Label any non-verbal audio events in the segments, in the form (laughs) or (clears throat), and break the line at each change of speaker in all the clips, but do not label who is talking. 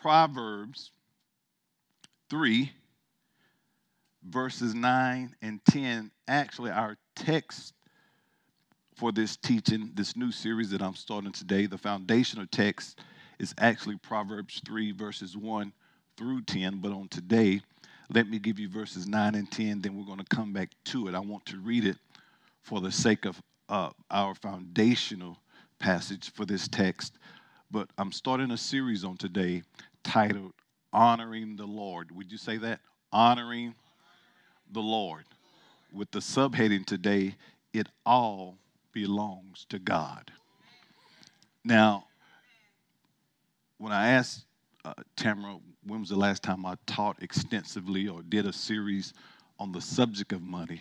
Proverbs 3, verses 9 and 10. Actually, our text for this teaching, this new series that I'm starting today, the foundational text is actually Proverbs 3, verses 1 through 10. But on today, let me give you verses 9 and 10, then we're going to come back to it. I want to read it for the sake of uh, our foundational passage for this text. But I'm starting a series on today titled Honoring the Lord. Would you say that? Honoring the Lord. With the subheading today, It All Belongs to God. Now, when I asked uh, Tamara, when was the last time I taught extensively or did a series on the subject of money?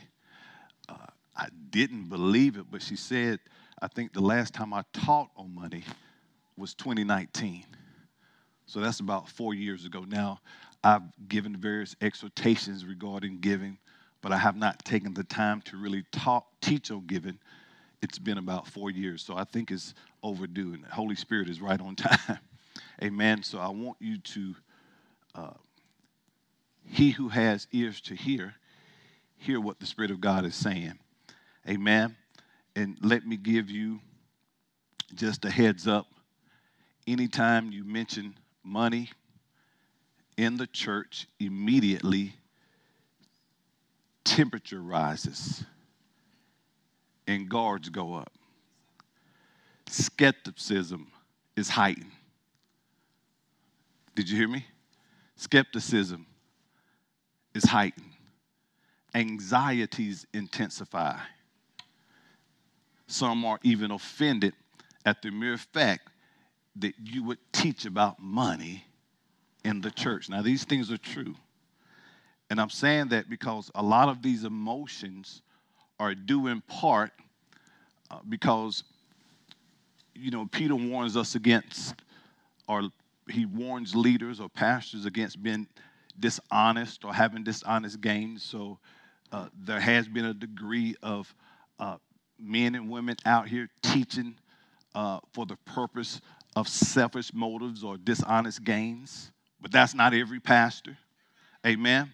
Uh, I didn't believe it, but she said, I think the last time I taught on money was 2019. So that's about four years ago. Now, I've given various exhortations regarding giving, but I have not taken the time to really talk, teach on giving. It's been about four years, so I think it's overdue, and the Holy Spirit is right on time. (laughs) Amen. So I want you to, uh, he who has ears to hear, hear what the Spirit of God is saying. Amen. And let me give you just a heads up. Anytime you mention money in the church, immediately temperature rises and guards go up. Skepticism is heightened. Did you hear me? Skepticism is heightened. Anxieties intensify. Some are even offended at the mere fact that you would teach about money in the church. Now, these things are true. And I'm saying that because a lot of these emotions are due in part uh, because, you know, Peter warns us against or he warns leaders or pastors against being dishonest or having dishonest gains. So uh, there has been a degree of uh, men and women out here teaching uh, for the purpose of selfish motives or dishonest gains. But that's not every pastor. Amen.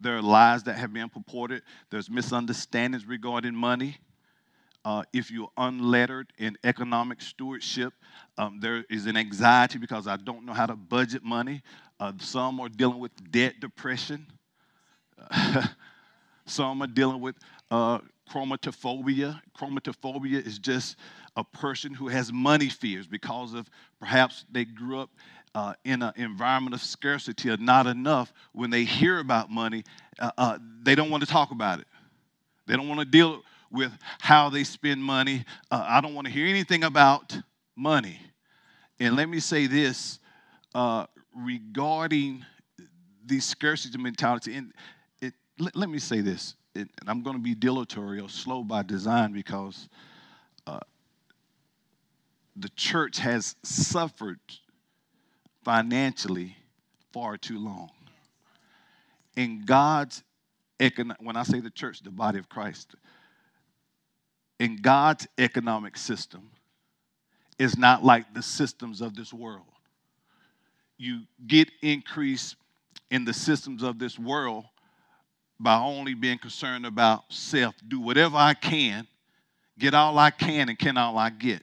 There are lies that have been purported. There's misunderstandings regarding money. Uh, if you're unlettered in economic stewardship, um, there is an anxiety because I don't know how to budget money. Uh, some are dealing with debt depression. (laughs) some are dealing with uh, chromatophobia. Chromatophobia is just a person who has money fears because of perhaps they grew up uh, in an environment of scarcity or not enough. When they hear about money, uh, uh they don't want to talk about it. They don't want to deal with how they spend money. Uh, I don't want to hear anything about money. And let me say this uh, regarding the scarcity mentality. And it, let, let, me say this, it, and I'm going to be dilatory or slow by design because the church has suffered financially far too long. In God's economic, when I say the church, the body of Christ, in God's economic system is not like the systems of this world. You get increase in the systems of this world by only being concerned about self. Do whatever I can, get all I can, and can all I get.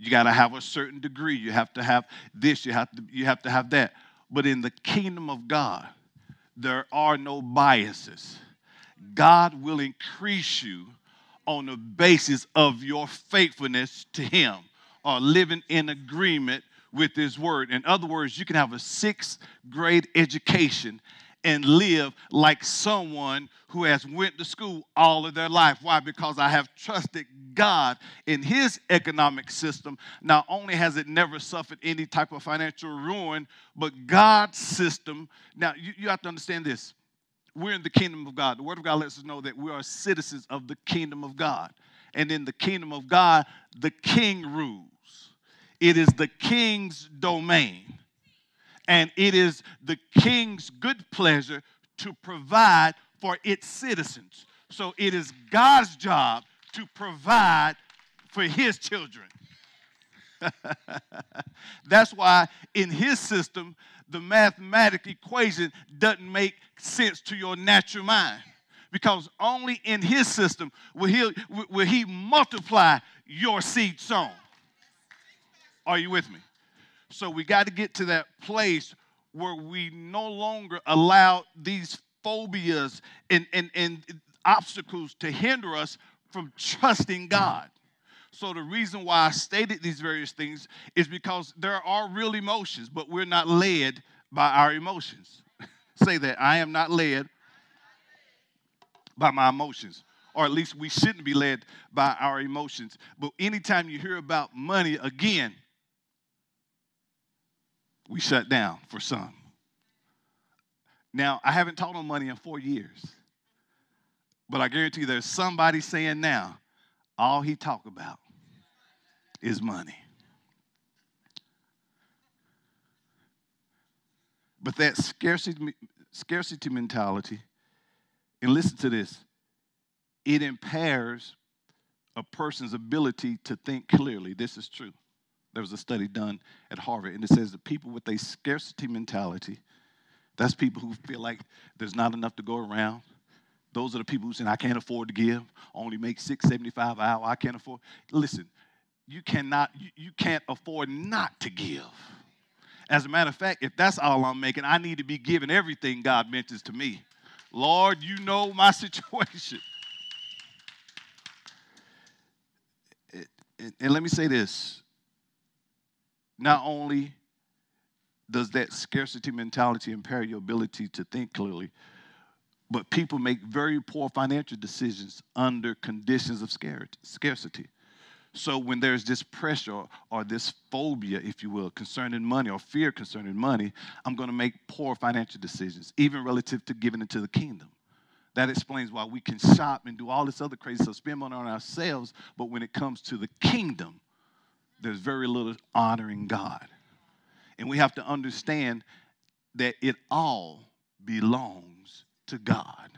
You got to have a certain degree. You have to have this. You have to. You have to have that. But in the kingdom of God, there are no biases. God will increase you on the basis of your faithfulness to Him or living in agreement with His Word. In other words, you can have a sixth grade education and live like someone who has went to school all of their life why because i have trusted god in his economic system not only has it never suffered any type of financial ruin but god's system now you, you have to understand this we're in the kingdom of God. The Word of God lets us know that we are citizens of the kingdom of God. And in the kingdom of God, the king rules. It is the king's domain. And it is the king's good pleasure to provide for its citizens. So it is God's job to provide for his children. (laughs) That's why in his system, the mathematical equation doesn't make sense to your natural mind. Because only in his system will he, will he multiply your seed sown. Are you with me? So we got to get to that place where we no longer allow these phobias and, and, and obstacles to hinder us from trusting God. So, the reason why I stated these various things is because there are real emotions, but we're not led by our emotions. (laughs) Say that I am not led by my emotions, or at least we shouldn't be led by our emotions. But anytime you hear about money again, we shut down for some. Now, I haven't taught on money in four years, but I guarantee you there's somebody saying now, all he talk about is money. But that scarcity, scarcity mentality, and listen to this, it impairs a person's ability to think clearly. This is true. There was a study done at Harvard, and it says the people with a scarcity mentality, that's people who feel like there's not enough to go around. Those are the people who say, I can't afford to give, only make 675 an hour, I can't afford. Listen, you cannot, you, you can't afford not to give. As a matter of fact, if that's all I'm making, I need to be giving everything God mentions to me. Lord, you know my (laughs) situation. And let me say this not only does that scarcity mentality impair your ability to think clearly, but people make very poor financial decisions under conditions of scarcity. So when there's this pressure or this phobia, if you will, concerning money or fear concerning money, I'm going to make poor financial decisions, even relative to giving into the kingdom. That explains why we can shop and do all this other crazy stuff, spend money on ourselves, but when it comes to the kingdom, there's very little honoring God. And we have to understand that it all belongs to God.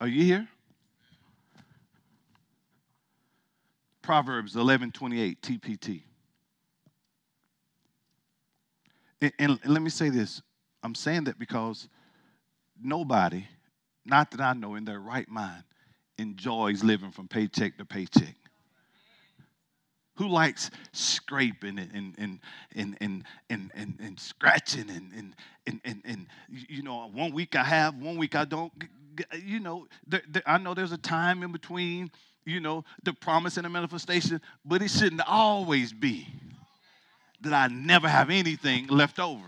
Are you here? Proverbs 11 28, TPT. And, and, and, let me say this I'm saying that because nobody, not that I know in their right mind, enjoys living from paycheck to paycheck. Who likes scraping and and and and and and, and, scratching and, and and and and you know one week I have one week I don't you know there, there, I know there's a time in between you know, the promise and the manifestation, but it shouldn't always be that I never have anything left over.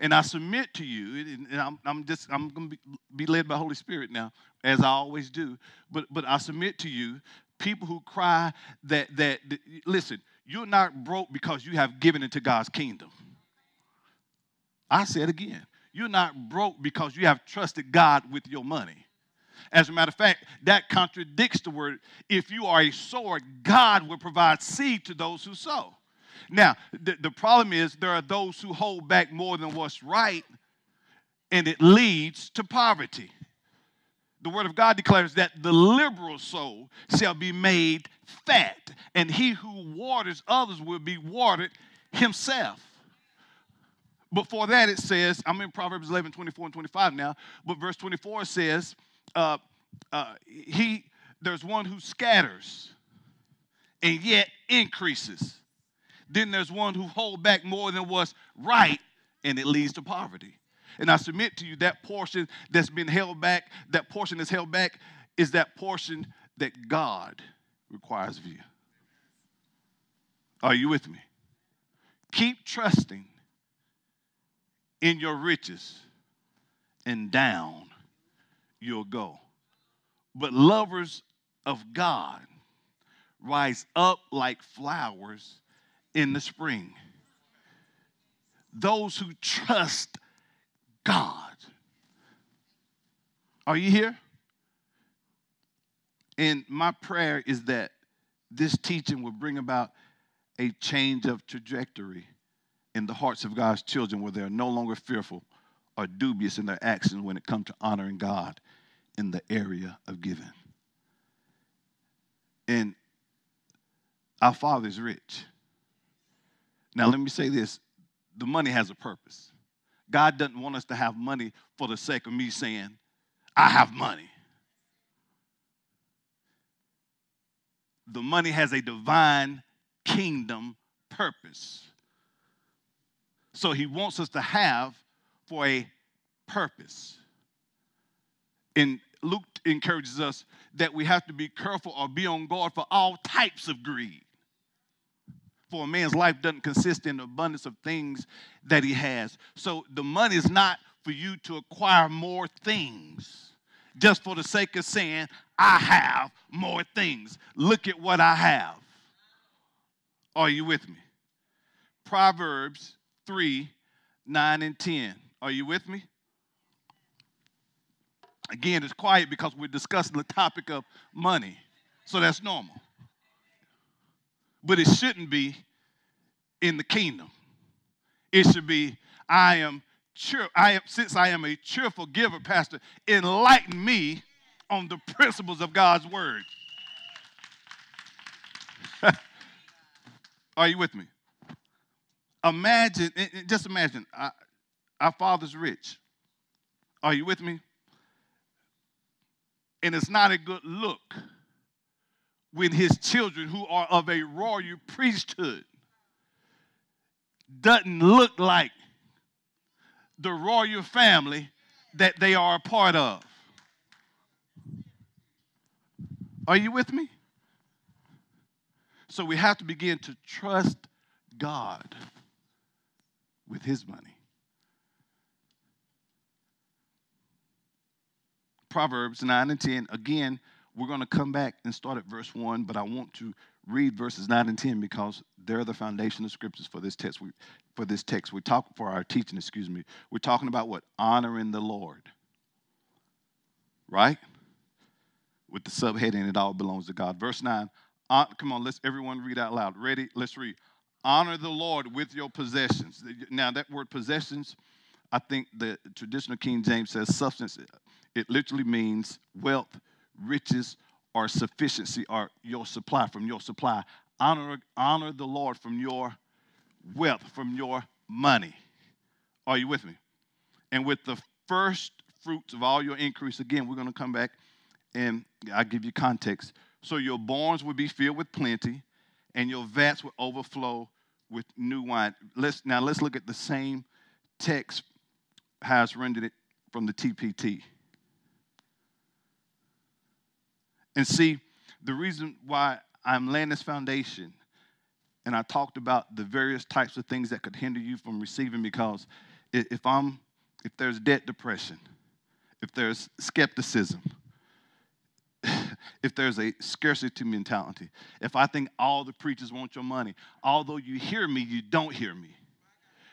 And I submit to you, and I'm, I'm just, I'm going to be, be led by Holy Spirit now, as I always do. But, but I submit to you, people who cry that, that, that listen, you're not broke because you have given into God's kingdom. I said again, you're not broke because you have trusted God with your money. As a matter of fact, that contradicts the word. If you are a sower, God will provide seed to those who sow. Now, the, the problem is there are those who hold back more than what's right, and it leads to poverty. The word of God declares that the liberal soul shall be made fat, and he who waters others will be watered himself. Before that, it says, I'm in Proverbs 11, 24 and 25 now, but verse 24 says, uh, uh, he there's one who scatters and yet increases. Then there's one who hold back more than what's right and it leads to poverty. And I submit to you that portion that's been held back, that portion that's held back is that portion that God requires of you. Are you with me? Keep trusting in your riches and down you'll go. But lovers of God rise up like flowers in the spring. Those who trust God. Are you here? And my prayer is that this teaching will bring about a change of trajectory in the hearts of God's children where they are no longer fearful or dubious in their actions when it comes to honoring God in the area of giving. And Our Father is rich. Now, let me say this the money has a purpose. God doesn't want us to have money for the sake of me saying, I have money. The money has a divine kingdom purpose. So he wants us to have for a purpose. And Luke encourages us that we have to be careful or be on guard for all types of greed. For a man's life doesn't consist in abundance of things that he has. So the money is not for you to acquire more things just for the sake of saying, I have more things. Look at what I have. Are you with me? Proverbs 3 9 and 10. Are you with me? Again, it's quiet because we're discussing the topic of money. So that's normal. But it shouldn't be in the kingdom. It should be, I am cheer, I am since I am a cheerful giver, Pastor, enlighten me on the principles of God's word. (laughs) Are you with me? Imagine, just imagine, our Father's rich. Are you with me? And it's not a good look when his children, who are of a royal priesthood, doesn't look like the royal family that they are a part of. Are you with me? So we have to begin to trust God with his money. Proverbs 9 and 10. Again, we're going to come back and start at verse 1, but I want to read verses 9 and 10 because they're the foundation of scriptures for this text. We, for this text, we talk for our teaching, excuse me. We're talking about what? Honoring the Lord. Right? With the subheading, it all belongs to God. Verse 9. Uh, come on, let's everyone read out loud. Ready? Let's read. Honor the Lord with your possessions. Now, that word possessions, I think the traditional King James says substance. It literally means wealth, riches, or sufficiency, or your supply, from your supply. Honor, honor the Lord from your wealth, from your money. Are you with me? And with the first fruits of all your increase, again, we're going to come back and I'll give you context. So your barns will be filled with plenty, and your vats will overflow with new wine. Let's now let's look at the same text it's rendered it from the TPT. And see, the reason why I'm laying this foundation, and I talked about the various types of things that could hinder you from receiving, because if I'm, if there's debt depression, if there's skepticism, (laughs) if there's a scarcity mentality, if I think all the preachers want your money, although you hear me, you don't hear me.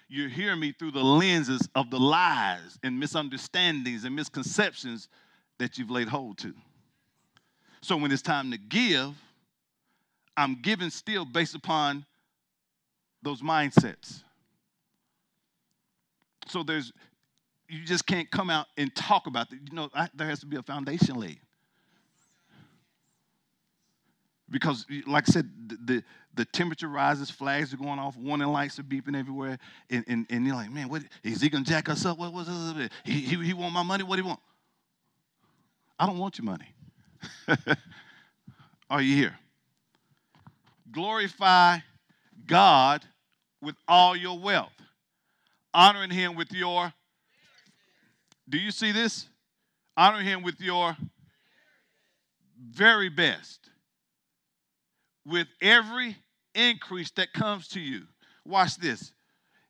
You hear me through the lenses of the lies and misunderstandings and misconceptions that you've laid hold to. So when it's time to give, I'm giving still based upon those mindsets. So there's, you just can't come out and talk about it. You know, I, there has to be a foundation laid. Because, like I said, the, the, the, temperature rises, flags are going off, warning lights are beeping everywhere, and, and, and you're like, man, what is he gonna jack us up? What was? He, he, he want my money? What do he want? I don't want your money. (laughs) Are you here? Glorify God with all your wealth, honoring Him with your. Do you see this? Honor Him with your very best. With every increase that comes to you. Watch this.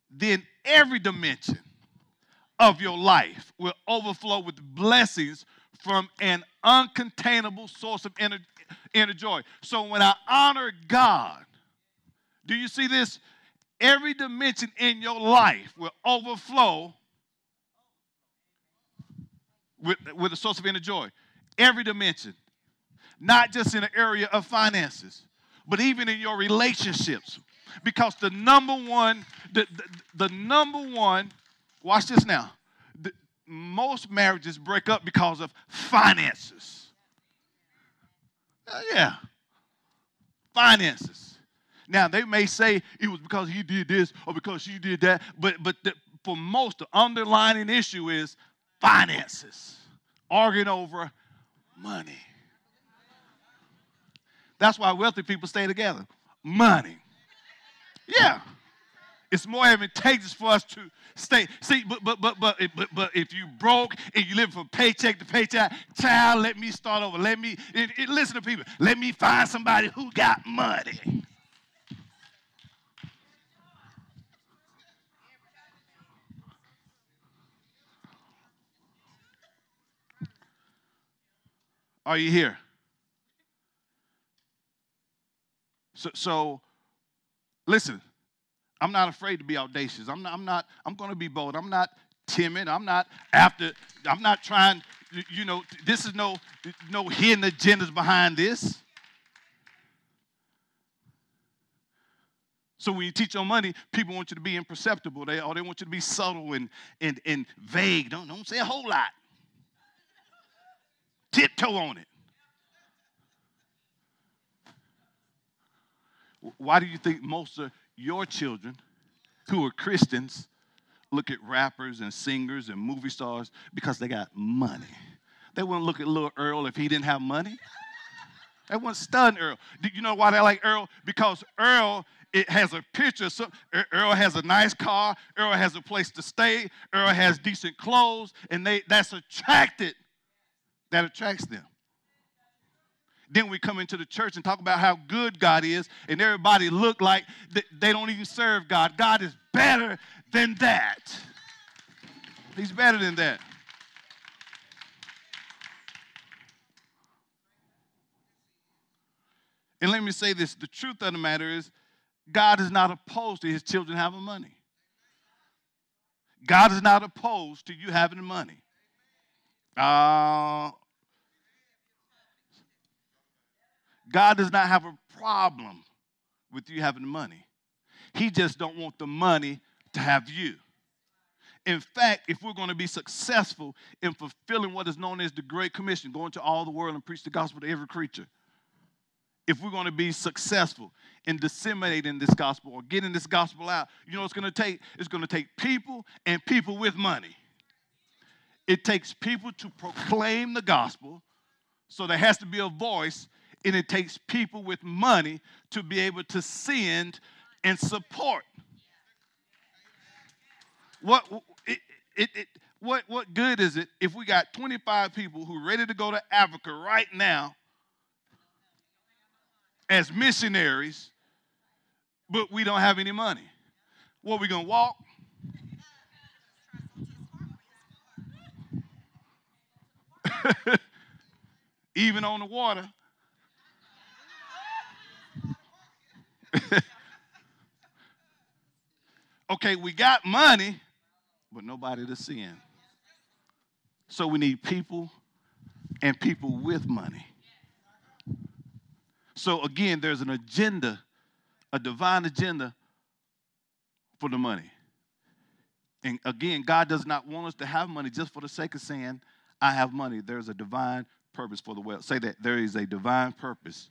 Then every dimension of your life will overflow with blessings from an uncontainable source of inner, inner joy. So when I honor God, do you see this? Every dimension in your life will overflow with, with a source of inner joy. Every dimension. Not just in the area of finances, but even in your relationships. Because the number one, the, the, the number one, watch this now most marriages break up because of finances. Uh, yeah. Finances. Now they may say it was because he did this or because she did that, but but the, for most, the underlying issue is finances, arguing over money. That's why wealthy people stay together. Money. Yeah. It's more advantageous for us to stay. See, but but but but but, but if you broke and you live from paycheck to paycheck, child, let me start over. Let me it, it, listen to people. Let me find somebody who got money. Are you here? So, so listen, I'm not afraid to be audacious. I'm not, I'm not, I'm going to be bold. I'm not timid. I'm not after, I'm not trying, you know, this is no, no hidden agendas behind this. So when you teach on money, people want you to be imperceptible. They, or they want you to be subtle and, and, and vague. Don't, don't say a whole lot. Tiptoe on it. Why do you think most of your children who are Christians look at rappers and singers and movie stars because they got money. They wouldn't look at little Earl if he didn't have money. They wouldn't stun Earl. Do you know why they like Earl? Because Earl it has a picture. So Earl has a nice car. Earl has a place to stay. Earl has decent clothes, and they that's attracted. That attracts them. Then we come into the church and talk about how good God is, and everybody look like they don't even serve God. God is better than that. He's better than that. And let me say this the truth of the matter is, God is not opposed to his children having money. God is not opposed to you having money. Uh, God does not have a problem with you having money. He just don't want the money to have you. In fact, if we're going to be successful in fulfilling what is known as the Great Commission, going to all the world and preach the gospel to every creature, if we're going to be successful in disseminating this gospel or getting this gospel out, you know it's going to take? It's going to take people and people with money. It takes people to proclaim the gospel, so there has to be a voice and it takes people with money to be able to send and support. What it, it, it, what what good is it if we got 25 people who are ready to go to Africa right now as missionaries, but we don't have any money? What we gonna walk? (laughs) Even on the water. (laughs) okay, we got money, but nobody to send. So we need people and people with money. So again, there's an agenda, a divine agenda for the money. And again, God does not want us to have money just for the sake of saying, I have money. There's a divine purpose for the wealth. Say that there is a divine purpose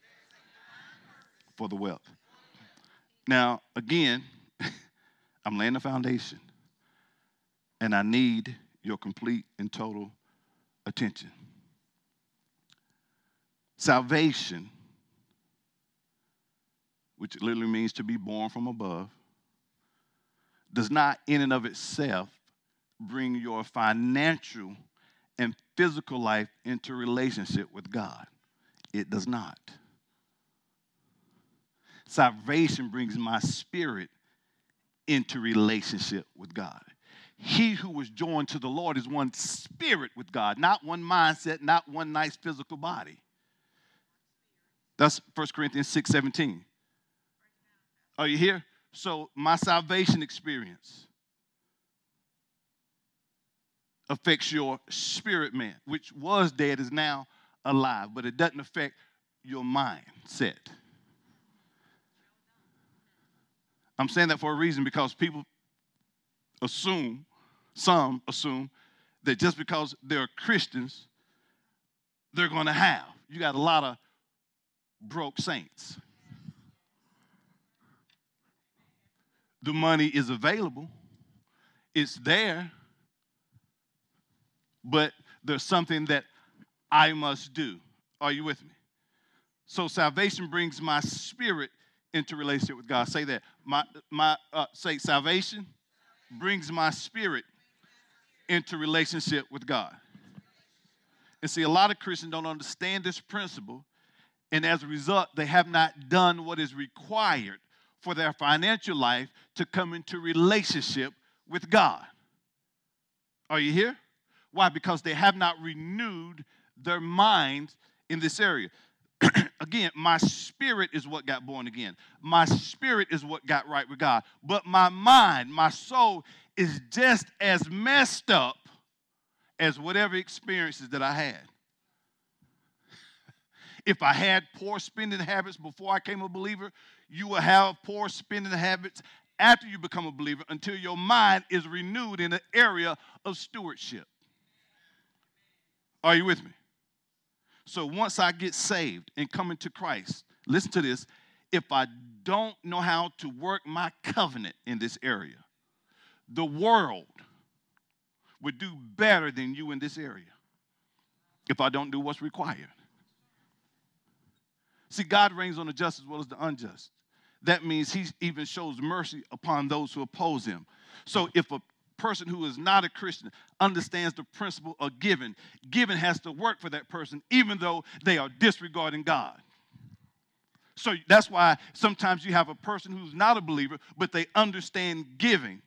for the wealth. Now, again, (laughs) I'm laying the foundation, and I need your complete and total attention. Salvation, which literally means to be born from above, does not in and of itself bring your financial and physical life into relationship with God. It does not. Salvation brings my spirit into relationship with God. He who was joined to the Lord is one spirit with God, not one mindset, not one nice physical body. That's 1 Corinthians 6 17. Are you here? So, my salvation experience affects your spirit man, which was dead, is now alive, but it doesn't affect your mindset. I'm saying that for a reason because people assume, some assume, that just because they're Christians, they're going to have. You got a lot of broke saints. The money is available, it's there, but there's something that I must do. Are you with me? So salvation brings my spirit into relationship with God. Say that. My my uh, say salvation brings my spirit into relationship with God. And see, a lot of Christians don't understand this principle, and as a result, they have not done what is required for their financial life to come into relationship with God. Are you here? Why? Because they have not renewed their minds in this area. (clears throat) again, my spirit is what got born again. My spirit is what got right with God. But my mind, my soul is just as messed up as whatever experiences that I had. (laughs) If I had poor spending habits before I came a believer, you will have poor spending habits after you become a believer until your mind is renewed in the area of stewardship. Are you with me? So once I get saved and come into Christ, listen to this. If I don't know how to work my covenant in this area, the world would do better than you in this area if I don't do what's required. See, God reigns on the just as well as the unjust. That means He even shows mercy upon those who oppose Him. So if a person who is not a Christian understands the principle of giving, giving has to work for that person, even though they are disregarding God. So that's why sometimes you have a person who's not a believer, but they understand giving.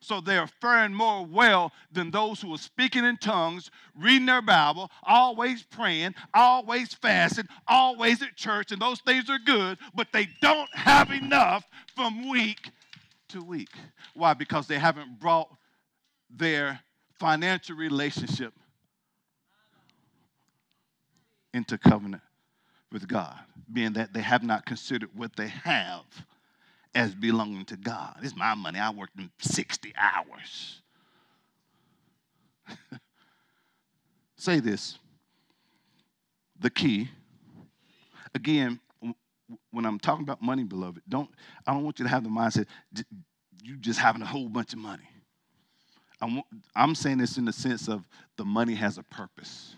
So they are faring more well than those who are speaking in tongues, reading their Bible, always praying, always fasting, always at church, and those things are good, but they don't have enough from week to week. Why? Because they haven't brought their financial relationship into covenant with God, being that they have not considered what they have as belonging to God. It's my money. I worked in 60 hours. (laughs) Say this the key. Again, when I'm talking about money, beloved, don't I don't want you to have the mindset you just having a whole bunch of money. I'm, saying this in the sense of the money has a purpose.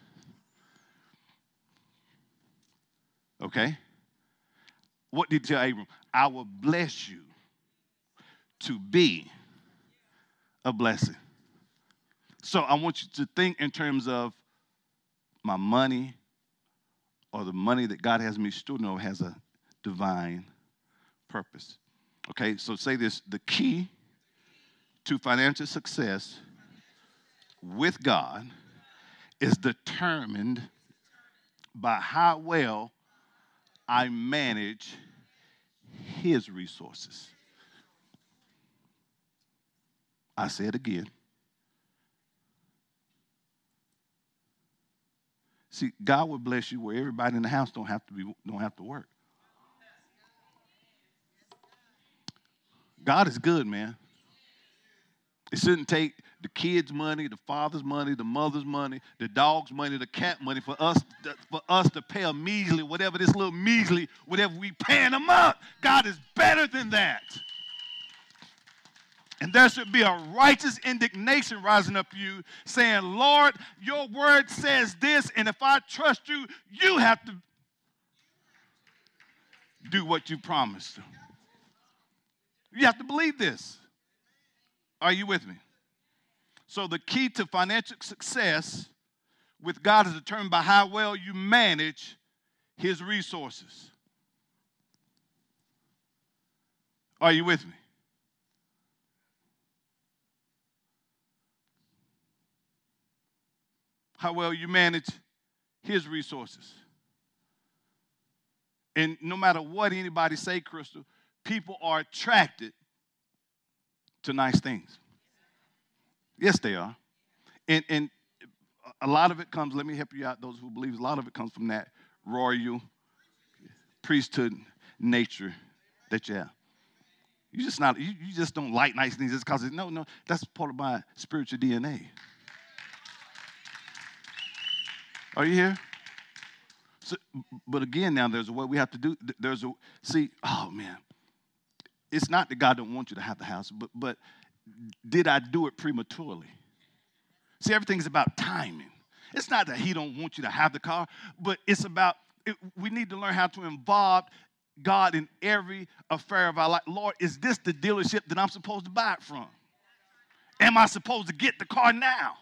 Okay? What did he tell Abram? I will bless you to be a blessing. So I want you to think in terms of my money or the money that God has me stewarding over has a divine purpose. Okay, so say this the key to financial success with God is determined by how well I manage His resources. I say it again. See, God will bless you where everybody in the house don't have to be don't have to work. God is good, man. It shouldn't take the kids' money, the father's money, the mother's money, the dog's money, the cat money for us for us to pay a measly, whatever this little measly, whatever we paying a month. God is better than that. And there should be a righteous indignation rising up you, saying, Lord, your word says this, and if I trust you, you have to do what you promised. You have to believe this. Are you with me? So, the key to financial success with God is determined by how well you manage His resources. Are you with me? How well you manage His resources. And no matter what anybody say, Crystal, people are attracted to nice things. Yes, they are. And, and a lot of it comes, let me help you out, those who believe, a lot of it comes from that royal priesthood nature that you have. You just not, you, you just don't like nice things just because no, no, that's part of my spiritual DNA. Are you here? So, but again, now there's a way we have to do. There's a see. Oh man, it's not that God don't want you to have the house, but but did I do it prematurely? See, everything's about timing. It's not that He don't want you to have the car, but it's about it, we need to learn how to involve God in every affair of our life. Lord, is this the dealership that I'm supposed to buy it from? Am I supposed to get the car now?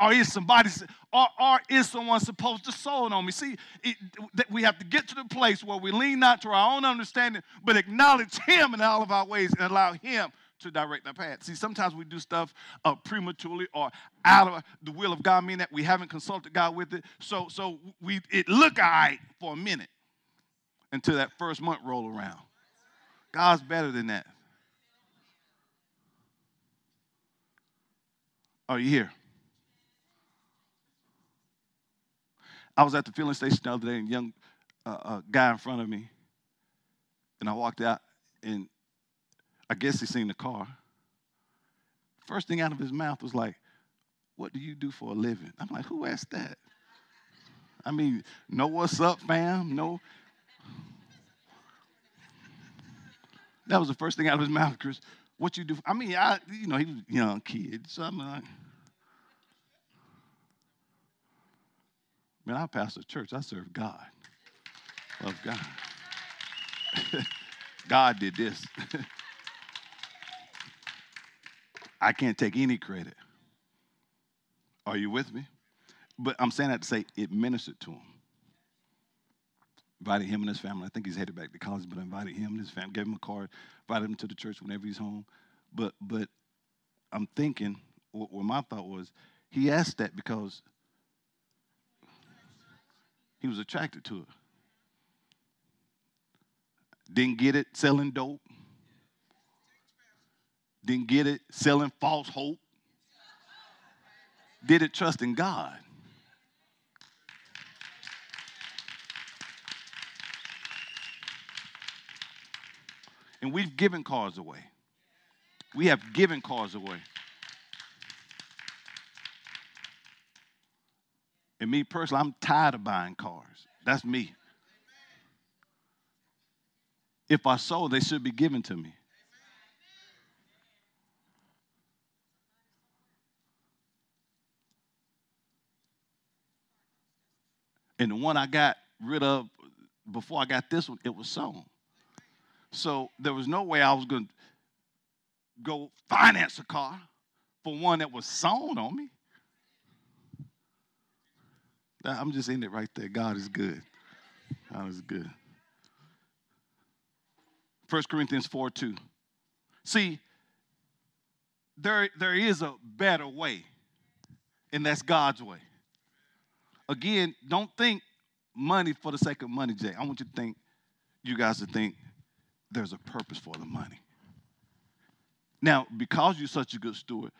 Or is somebody, or, or is someone supposed to sow it on me? See, it, that we have to get to the place where we lean not to our own understanding, but acknowledge Him in all of our ways and allow Him to direct our path. See, sometimes we do stuff uh, prematurely or out of the will of God, meaning that we haven't consulted God with it. So, so we it look all right for a minute until that first month roll around. God's better than that. Are you here? I was at the filling station the other day, and young uh, uh, guy in front of me, and I walked out, and I guess he seen the car. First thing out of his mouth was like, What do you do for a living? I'm like, Who asked that? I mean, no, what's up, fam? No. That was the first thing out of his mouth, Chris. What you do? I mean, I, you know, he was a young kid, so I'm like, man, I pastor church. I serve God. Love God. (laughs) God did this. (laughs) I can't take any credit. Are you with me? But I'm saying that to say it ministered to him. Invited him and his family. I think he's headed back to college, but I invited him and his family, gave him a card, invited him to the church whenever he's home. But but I'm thinking, what, what my thought was, he asked that because he was attracted to it. Didn't get it selling dope. Didn't get it selling false hope. Did it trust in God. And we've given cars away. We have given cars away. And me personally, I'm tired of buying cars. That's me. If I sold, they should be given to me. And the one I got rid of before I got this one, it was sown. So there was no way I was going to go finance a car for one that was sown on me. I'm just in it right there. God is good. God is good. 1 Corinthians 4 2. See, there, there is a better way, and that's God's way. Again, don't think money for the sake of money, Jay. I want you to think, you guys to think there's a purpose for the money. Now, because you're such a good steward,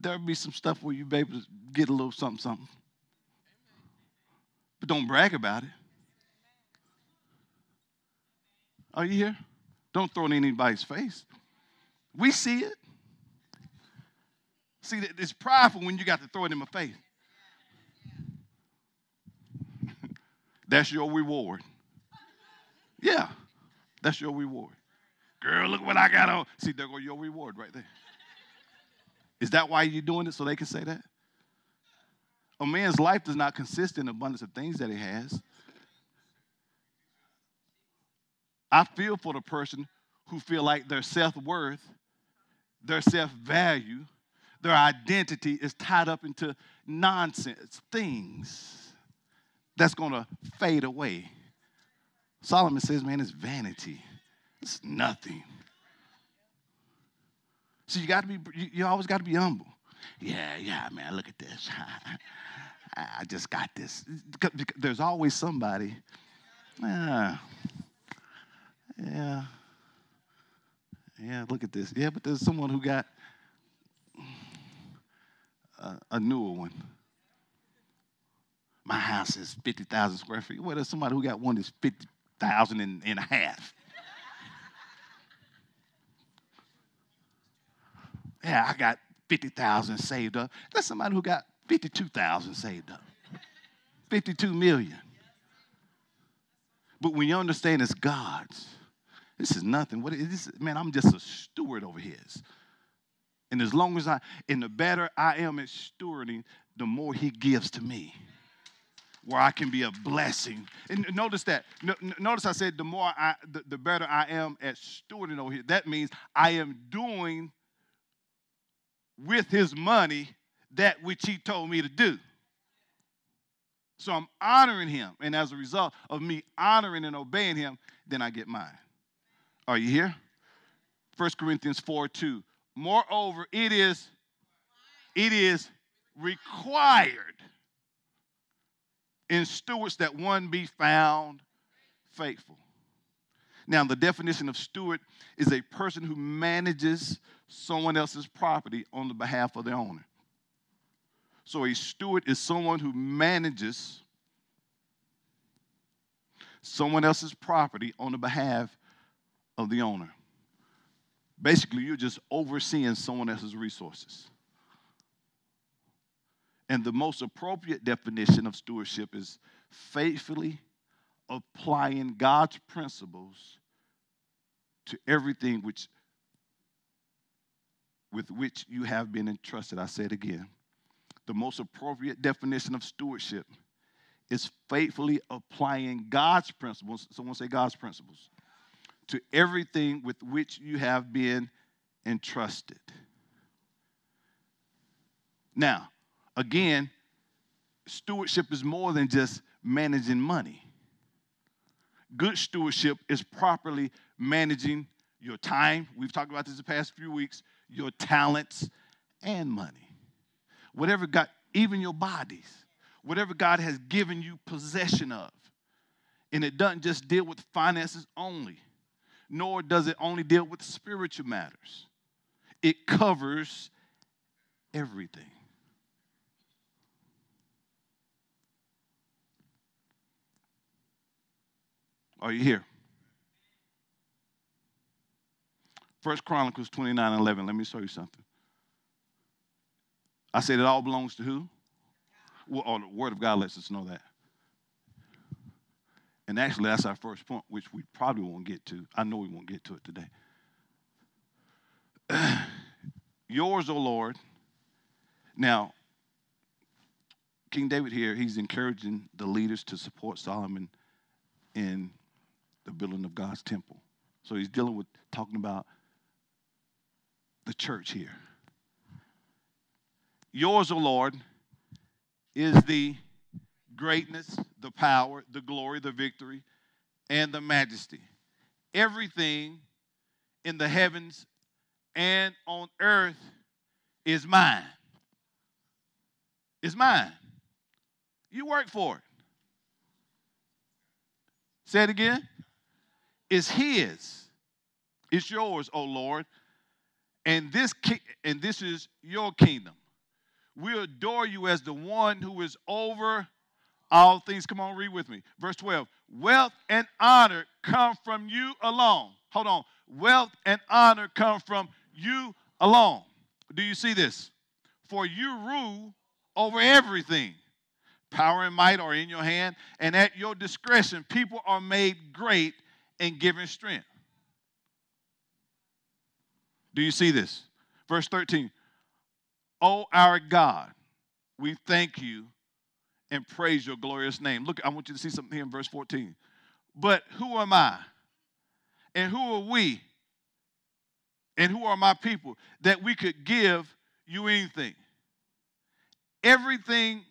there'll be some stuff where you be able to get a little something, something. But don't brag about it. Are you here? Don't throw it in anybody's face. We see it. See, it's prideful when you got to throw it in my face. (laughs) That's your reward. Yeah, that's your reward. Girl, look what I got on. See, there go your reward right there. Is that why you're doing it so they can say that? A man's life does not consist in abundance of things that he has. I feel for the person who feel like their self-worth, their self-value, their identity is tied up into nonsense things that's going to fade away. Solomon says, man, it's vanity. It's nothing. So you got to be, you always got to be humble. Yeah, yeah, man, look at this. (laughs) I just got this. There's always somebody. Yeah. Yeah. Yeah, look at this. Yeah, but there's someone who got a, a newer one. My house is 50,000 square feet. Well, there's somebody who got one that's 50,000 and, and a half. yeah, I got 50,000 saved up. There's somebody who got 52,000 saved up. 52 million. But when you understand it's God's, this is nothing. What is this? Man, I'm just a steward over His. And as long as I, and the better I am at stewarding, the more He gives to me where I can be a blessing. And notice that. Notice I said the more I, the, the better I am at stewarding over here. That means I am doing with his money that which he told me to do. So I'm honoring him. And as a result of me honoring and obeying him, then I get mine. Are you here? 1 Corinthians 4 2. Moreover, it is, it is required in stewards that one be found faithful. Now, the definition of steward is a person who manages someone else's property on the behalf of the owner. So, a steward is someone who manages someone else's property on the behalf of the owner. Basically, you're just overseeing someone else's resources. And the most appropriate definition of stewardship is faithfully applying God's principles to everything which with which you have been entrusted. I say it again. The most appropriate definition of stewardship is faithfully applying God's principles. Someone say God's principles to everything with which you have been entrusted. Now, again, stewardship is more than just managing money. Good stewardship is properly managing your time. We've talked about this the past few weeks, your talents and money. Whatever God, even your bodies, whatever God has given you possession of. And it doesn't just deal with finances only, nor does it only deal with spiritual matters. It covers everything. Are you here? First Chronicles 29 11. Let me show you something. I said it all belongs to who? Well, oh, the Word of God lets us know that. And actually, that's our first point, which we probably won't get to. I know we won't get to it today. (clears throat) Yours, O Lord. Now, King David here, he's encouraging the leaders to support Solomon in the building of God's temple. So he's dealing with talking about the church here. Yours, O Lord, is the greatness, the power, the glory, the victory, and the majesty. Everything in the heavens and on earth is mine. Is mine. You work for it. Say it again It's his. It's yours, O Lord. And this ki- and this is your kingdom. We adore you as the one who is over all things. Come on, read with me. Verse 12. Wealth and honor come from you alone. Hold on. Wealth and honor come from you alone. Do you see this? For you rule over everything. Power and might are in your hand, and at your discretion, people are made great and given strength. Do you see this? Verse 13. Oh, our God, we thank you and praise your glorious name. Look, I want you to see something here in verse 14. But who am I? And who are we? And who are my people that we could give you anything? Everything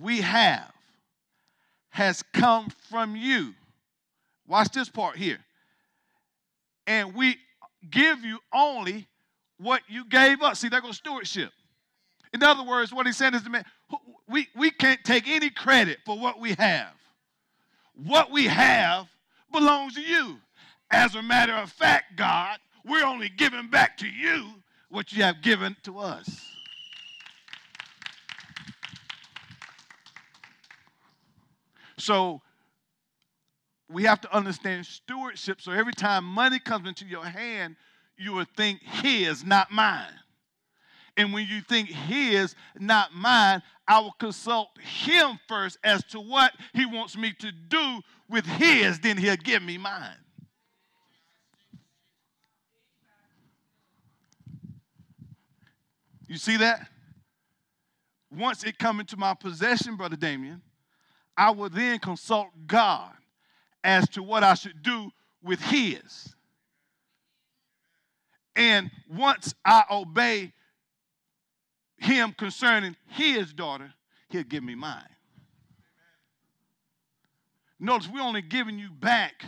we have has come from you. Watch this part here. And we give you only what you gave us. See, there goes stewardship. In other words, what he's saying is, man, we, we can't take any credit for what we have. What we have belongs to you. As a matter of fact, God, we're only giving back to you what you have given to us. So we have to understand stewardship. So every time money comes into your hand, you would think his, not mine. And when you think his, not mine, I will consult him first as to what he wants me to do with his, then he'll give me mine. You see that? Once it come into my possession, Brother Damien, I will then consult God as to what I should do with his. And once I obey him concerning his daughter, he'll give me mine. Notice we're only giving you back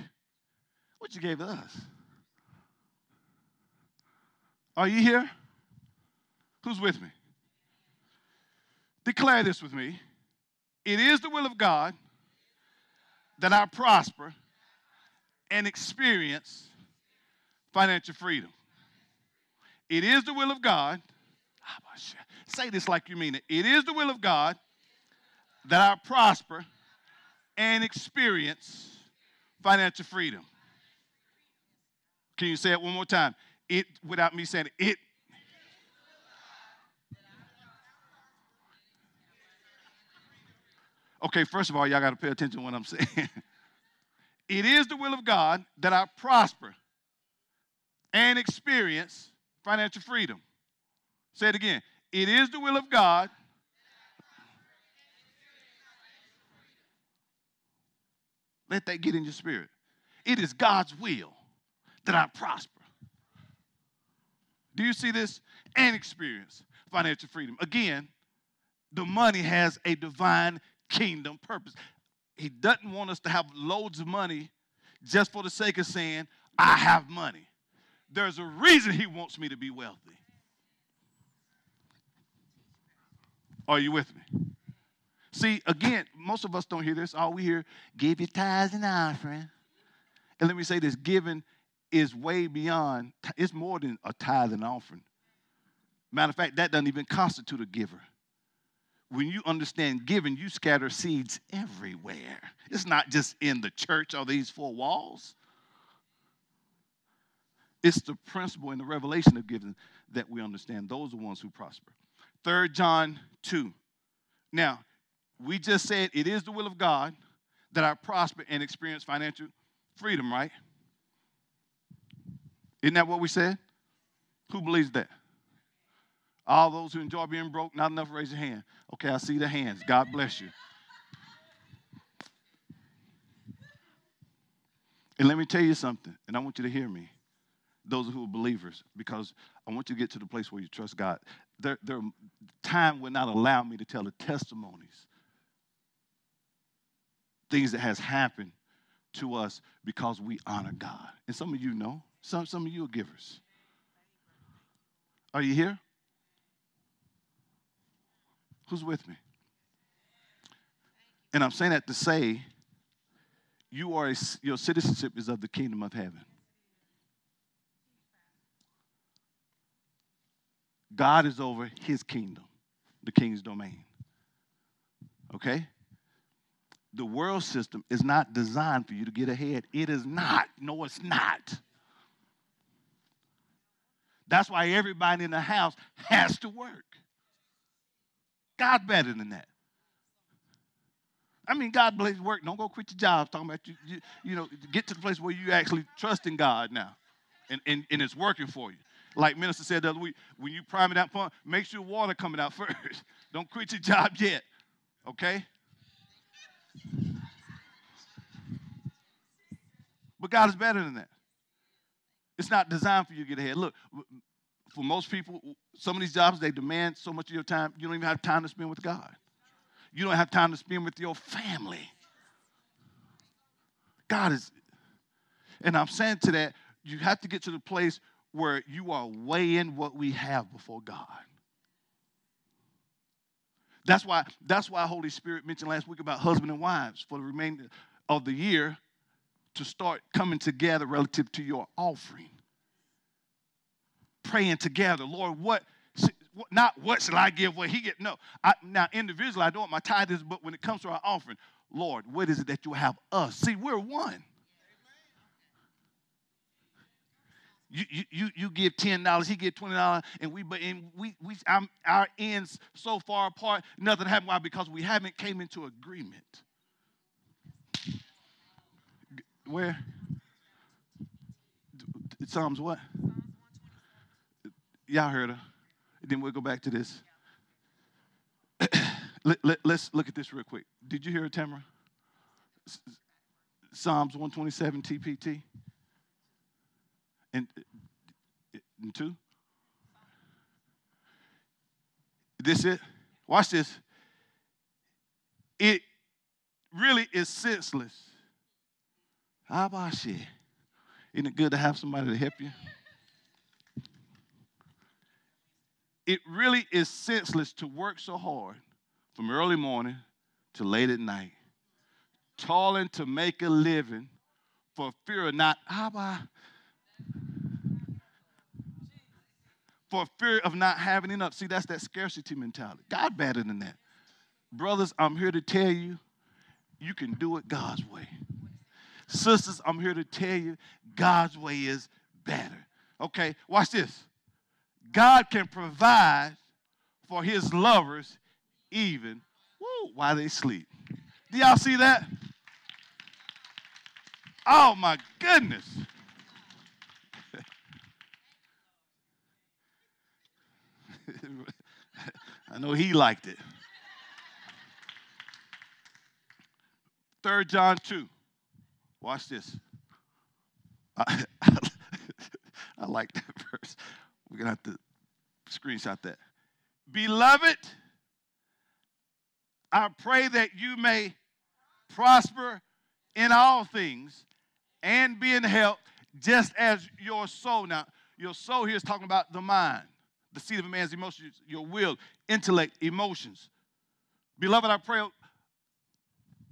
what you gave us. Are you here? Who's with me? Declare this with me. It is the will of God that I prosper and experience financial freedom. It is the will of God. Say this like you mean it. It is the will of God that I prosper and experience financial freedom. Can you say it one more time? It without me saying it. it Okay, first of all, y'all got to pay attention to what I'm saying. (laughs) it is the will of God that I prosper and experience financial freedom. Say it again. It is the will of God. Let that get in your spirit. It is God's will that I prosper. Do you see this? And experience financial freedom. Again, the money has a divine kingdom purpose. He doesn't want us to have loads of money just for the sake of saying, I have money. There's a reason he wants me to be wealthy. Are you with me? See, again, most of us don't hear this. All we hear, give your tithes and offering. And let me say this giving is way beyond, it's more than a tithe and offering. Matter of fact, that doesn't even constitute a giver when you understand giving, you scatter seeds everywhere. It's not just in the church or these four walls. It's the principle and the revelation of giving that we understand. Those are the ones who prosper. Third John 2. Now, we just said it is the will of God that I prosper and experience financial freedom, right? Isn't that what we said? Who believes that? All those who enjoy being broke, not enough, raise your hand. Okay, I see the hands. God bless you. And let me tell you something, and I want you to hear me, those who are believers, because I want you to get to the place where you trust God. There, there, time will not allow me to tell the testimonies, things that has happened to us because we honor God. And some of you know, some, some of you are givers. Are you here? Who's with me? And I'm saying that to say, you are a, your citizenship is of the kingdom of heaven. God is over his kingdom, the king's domain. Okay? The world system is not designed for you to get ahead. It is not. No, it's not. That's why everybody in the house has to work. God better than that. I mean, God bless work. Don't go quit your job. Talking about you, you, you know, get to the place where you actually trust in God now, and, and, and it's working for you. Like Minister said the other week, when you prime it out pump, make sure water coming out (laughs) first. Don't quit your job yet, okay? But God is better than that. It's not designed for you to get ahead. Look, for most people, some of these jobs, they demand so much of your time, you don't even have time to spend with God. You don't have time to spend with your family. God is, and I'm saying to that, you have to get to the place where you are weighing what we have before God. That's why, that's why Holy Spirit mentioned last week about husband and wives for the remainder of the year to start coming together relative to your offering praying together. Lord, what, not what shall I give, what he get. No. I, now, individually, I know what my tithe is, but when it comes to our offering, Lord, what is it that you have us? See, we're one. You, you, you, give ten dollars, he give twenty dollars, and we but and we we I'm, our ends so far apart, nothing happened. Why? Because we haven't came into agreement. Where? Psalms what? Y'all heard her. Then we'll go back to this. (coughs) let, let, let's look at this real quick. Did you hear it, Tamara? Psalms 127 TPT? And, and two? This it? Watch this. It really is senseless. How about shit? Isn't it good to have somebody to help you? It really is senseless to work so hard from early morning to late at night, toiling to make a living for fear of not, how about, for fear of not having enough. See, that's that scarcity mentality. God better than that. Brothers, I'm here to tell you, you can do it God's way. Sisters, I'm here to tell you God's way is better. Okay, watch this. God can provide for his lovers even woo, while they sleep. Do y'all see that? Oh my goodness. (laughs) I know he liked it. Third John 2. Watch this. I, (laughs) I like that verse. We're going to have to screenshot that. Beloved, I pray that you may prosper in all things and be in health just as your soul. Now, your soul here is talking about the mind, the seat of a man's emotions, your will, intellect, emotions. Beloved, I pray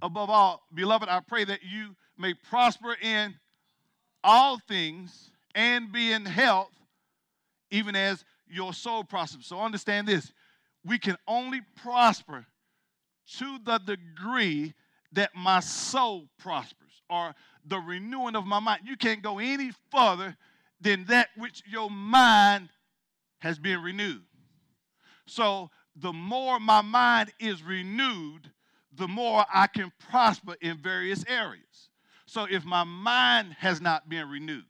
above all, beloved, I pray that you may prosper in all things and be in health, even as your soul prospers. So understand this we can only prosper to the degree that my soul prospers or the renewing of my mind. You can't go any further than that which your mind has been renewed. So the more my mind is renewed, the more I can prosper in various areas. So if my mind has not been renewed,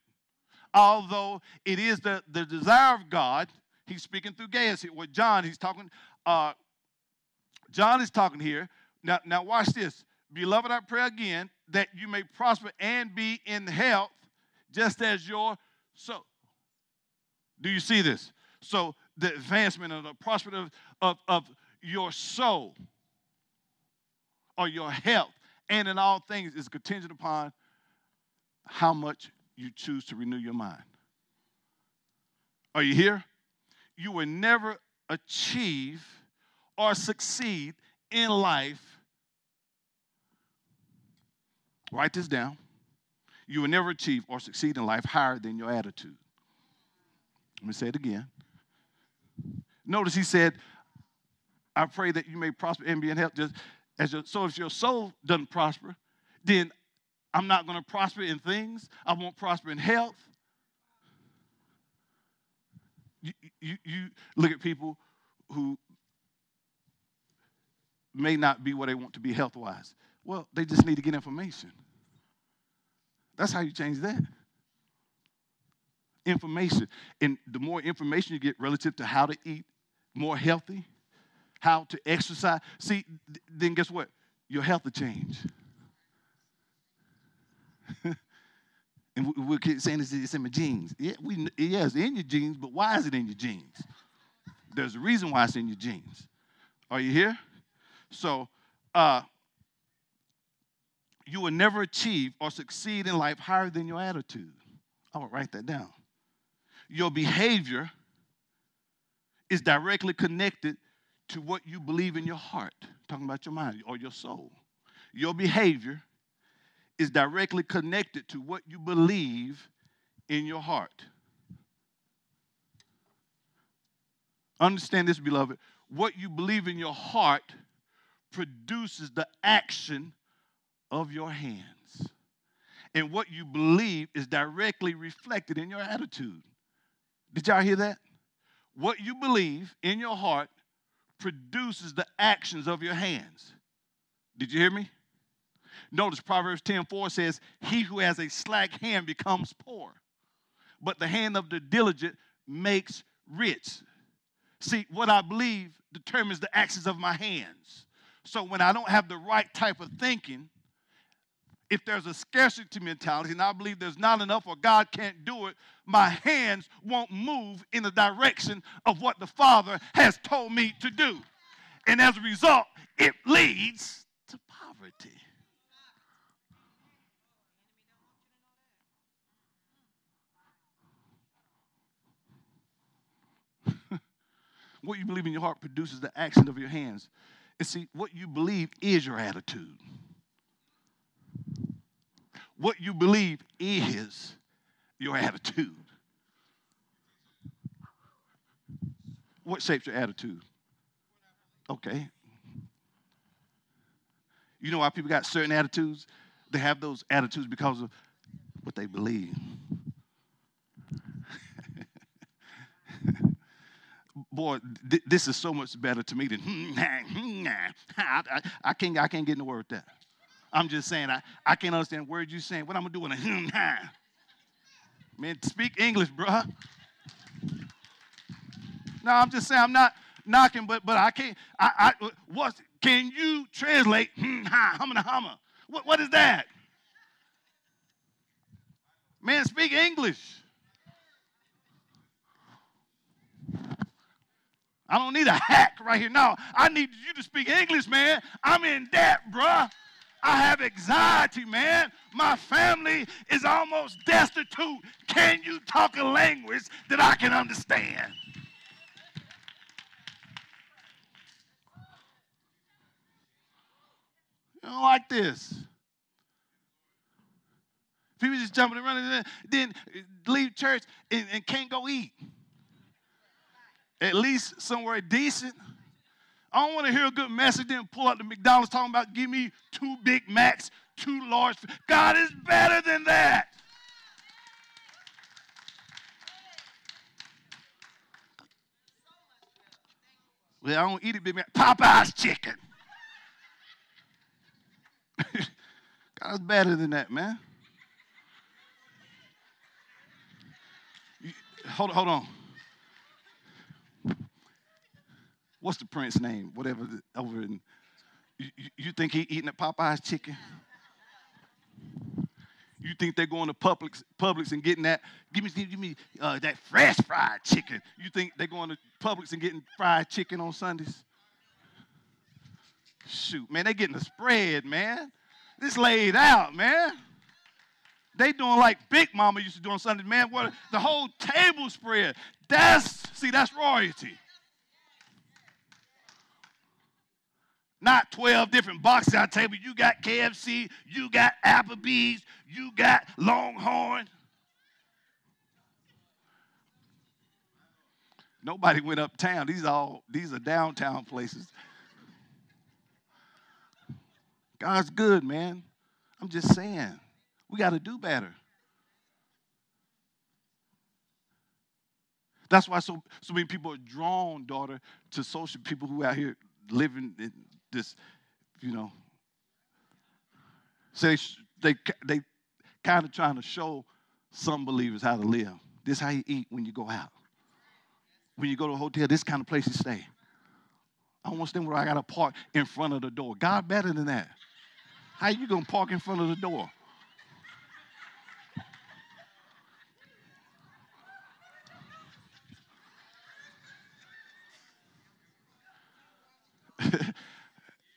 although it is the, the desire of God, he's speaking through Gaius with John, he's talking, uh, John is talking here. Now, now watch this. Beloved, I pray again that you may prosper and be in health, just as your soul. Do you see this? So the advancement of the prosperity of, of, of your soul or your health and in all things is contingent upon how much you choose to renew your mind. Are you here? You will never achieve or succeed in life. Write this down. You will never achieve or succeed in life higher than your attitude. Let me say it again. Notice he said, I pray that you may prosper and be in health, just as your, so if your soul doesn't prosper, then I'm not going to prosper in things. I won't prosper in health. You, you, you look at people who may not be where they want to be health wise. Well, they just need to get information. That's how you change that. Information. And the more information you get relative to how to eat more healthy, how to exercise. See, then guess what? Your health will change. (laughs) and we, keep saying it's, it's in my genes. Yeah, we, yeah, it's in your genes, but why is it in your genes? There's a reason why it's in your genes. Are you here? So, uh, you will never achieve or succeed in life higher than your attitude. I will write that down. Your behavior is directly connected to what you believe in your heart, talking about your mind or your soul. Your behavior is directly connected to what you believe in your heart. Understand this, beloved. What you believe in your heart produces the action of your hands. And what you believe is directly reflected in your attitude. Did y'all hear that? What you believe in your heart produces the actions of your hands. Did you hear me? Notice Proverbs 10 4 says, He who has a slack hand becomes poor, but the hand of the diligent makes rich. See, what I believe determines the actions of my hands. So when I don't have the right type of thinking, if there's a scarcity mentality and I believe there's not enough or God can't do it, my hands won't move in the direction of what the Father has told me to do. And as a result, it leads to poverty. (laughs) what you believe in your heart produces the action of your hands. And see, what you believe is your attitude. What you believe is your attitude. What shapes your attitude? Okay. You know why people got certain attitudes? They have those attitudes because of what they believe. (laughs) boy, th- this is so much better to me than hmm, hmm, (laughs) I, I, I, can't I can't get in the word with that. I'm just saying I, I can't understand words you're saying. What I'm gonna do when a hmm, man, speak English, bruh. No, I'm just saying I'm not knocking, but but I can't. I, I what can you translate? Hmm, ha, humma humma. What what is that? Man, speak English. I don't need a hack right here. No, I need you to speak English, man. I'm in debt, bruh. I have anxiety, man. My family is almost destitute. Can you talk a language that I can understand? You don't like this. People just jumping and running, then leave church and, and can't go eat at least somewhere decent. I don't want to hear a good message, then pull out the McDonald's talking about give me two Big Macs, two large. God is better than that. Well, I don't eat it, Big Mac. Popeye's chicken. (laughs) God's better than that, man. Hold, hold on what's the prince name? Whatever over in. You, you think he eating at Popeye's chicken? You think they're going to Publix, Publix and getting that? Give me, give me uh, that fresh fried chicken. You think they're going to Publix and getting fried chicken on Sundays? Shoot, man, they getting a spread, man. This laid out, man. They doing like Big Mama used to do on Sunday, man. What the whole table spread. That's see, that's royalty. Not 12 different boxes on table. You got KFC, you got Applebee's, you got Longhorn. Nobody went uptown. These all these are downtown places. God's good, man. I'm just saying. We got to do better. That's why so, so many people are drawn, daughter, to social people who out here living in this, you know. So they, they, they kind of trying to show some believers how to live. This how you eat when you go out. When you go to a hotel, this kind of place you stay. I want to stay where I got to park in front of the door. God better than that. How you gonna park in front of the door? (laughs)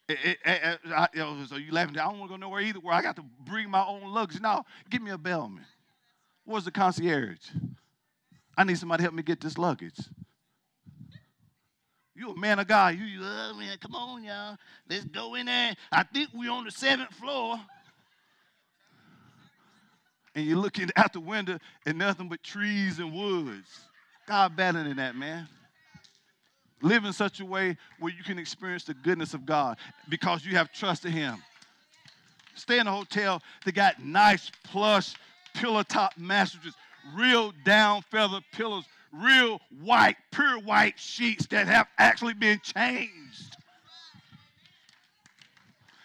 It, it, I, so you laughing? I don't want to go nowhere either. Where I got to bring my own luggage. Now, give me a bellman. Where's the concierge? I need somebody to help me get this luggage. You a man of God. You, you oh man, come on, y'all. Let's go in there. I think we're on the seventh floor. And you're looking (laughs) out the window and nothing but trees and woods. God better than that, man. Live in such a way where you can experience the goodness of God because you have trusted Him. stay in a hotel that got nice plush pillow top mattresses, real down feather pillows, real white, pure white sheets that have actually been changed.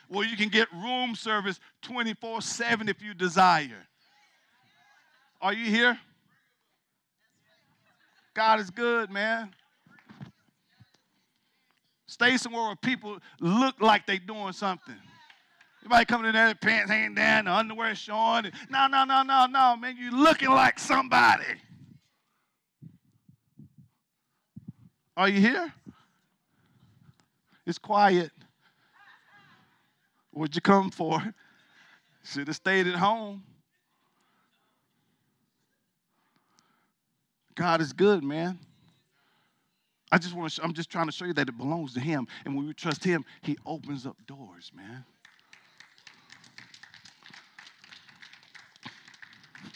Well, you can get room service 24 7 if you desire. Are you here? God is good, man. Stay somewhere where people look like they're doing something. Everybody coming in there, pants hanging down, the underwear showing. No, no, no, no, no, man. You looking like somebody. Are you here? It's quiet. What'd you come for? Should have stayed at home. God is good, man. I just want to, I'm just trying to show you that it belongs to Him. And when we trust Him, He opens up doors, man.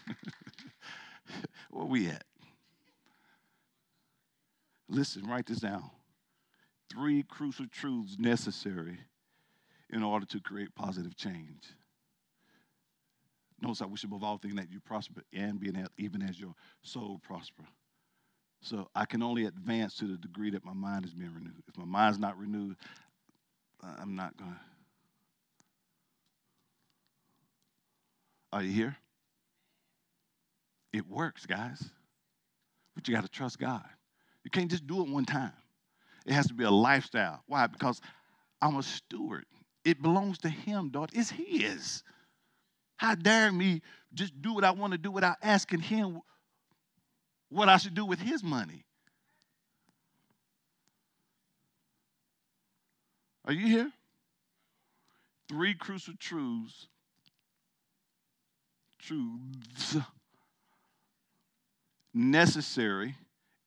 (laughs) Where we at? Listen, write this down. Three crucial truths necessary in order to create positive change. Notice I wish above all things that you prosper and be an, even as your soul prosper. So I can only advance to the degree that my mind is being renewed. If my mind's not renewed, I'm not going to. Are you here? It works, guys. But you got to trust God. You can't just do it one time. It has to be a lifestyle. Why? Because I'm a steward. It belongs to Him, daughter. It's His. How dare me just do what I want to do without asking Him what I should do with His money? Are you here? Three crucial truths. Truths necessary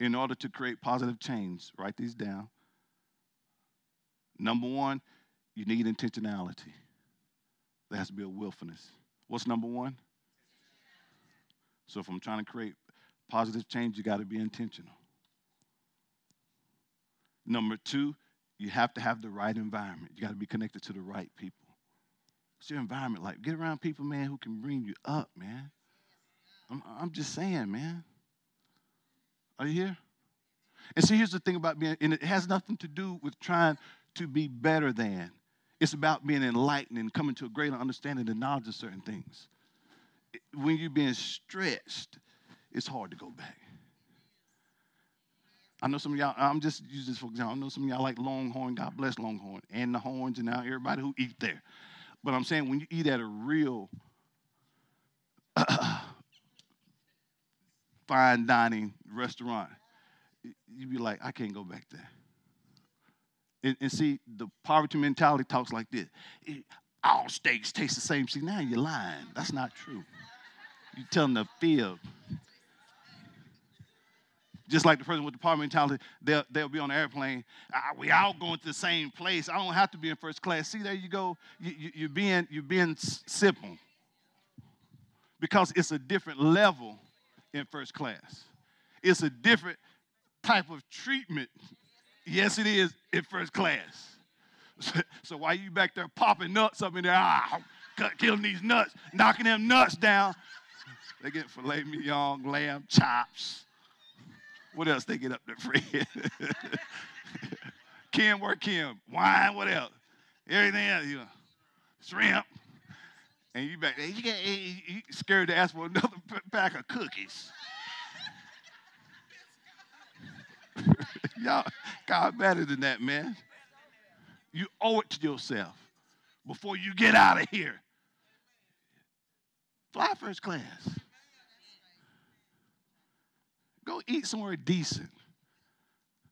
in order to create positive change. Write these down. Number one, you need intentionality. There has to be a willfulness. What's number one? So if I'm trying to create positive change, you got to be intentional. Number two, you have to have the right environment. You got to be connected to the right people. What's your environment like? Get around people, man, who can bring you up, man. I'm, I'm just saying, man. Are you here? And see, here's the thing about being, and it has nothing to do with trying to be better than. It's about being enlightened and coming to a greater understanding and knowledge of certain things. When you're being stretched, it's hard to go back. I know some of y'all, I'm just using this for example. I know some of y'all like Longhorn. God bless Longhorn and the horns and now everybody who eat there. But I'm saying when you eat at a real (coughs) fine dining restaurant, you'd be like, I can't go back there. And, and see, the poverty mentality talks like this all steaks taste the same. See, now you're lying. That's not true. You're telling the fib. Just like the person with the poverty mentality, they'll, they'll be on the airplane. We all going to the same place. I don't have to be in first class. See, there you go. You, you, you're being, you're being simple because it's a different level in first class. It's a different type of treatment. Yes, it is in first class. So, while you back there popping nuts up in there, ah, killing these nuts, knocking them nuts down, they get filet mignon, lamb chops. What else they get up there for? (laughs) Kim, where Kim? Wine, what else? Everything else, you know, shrimp. And you back there, you, get, you scared to ask for another (laughs) pack of cookies. (laughs) Y'all, God better than that, man. You owe it to yourself before you get out of here. Fly first class. Go eat somewhere decent.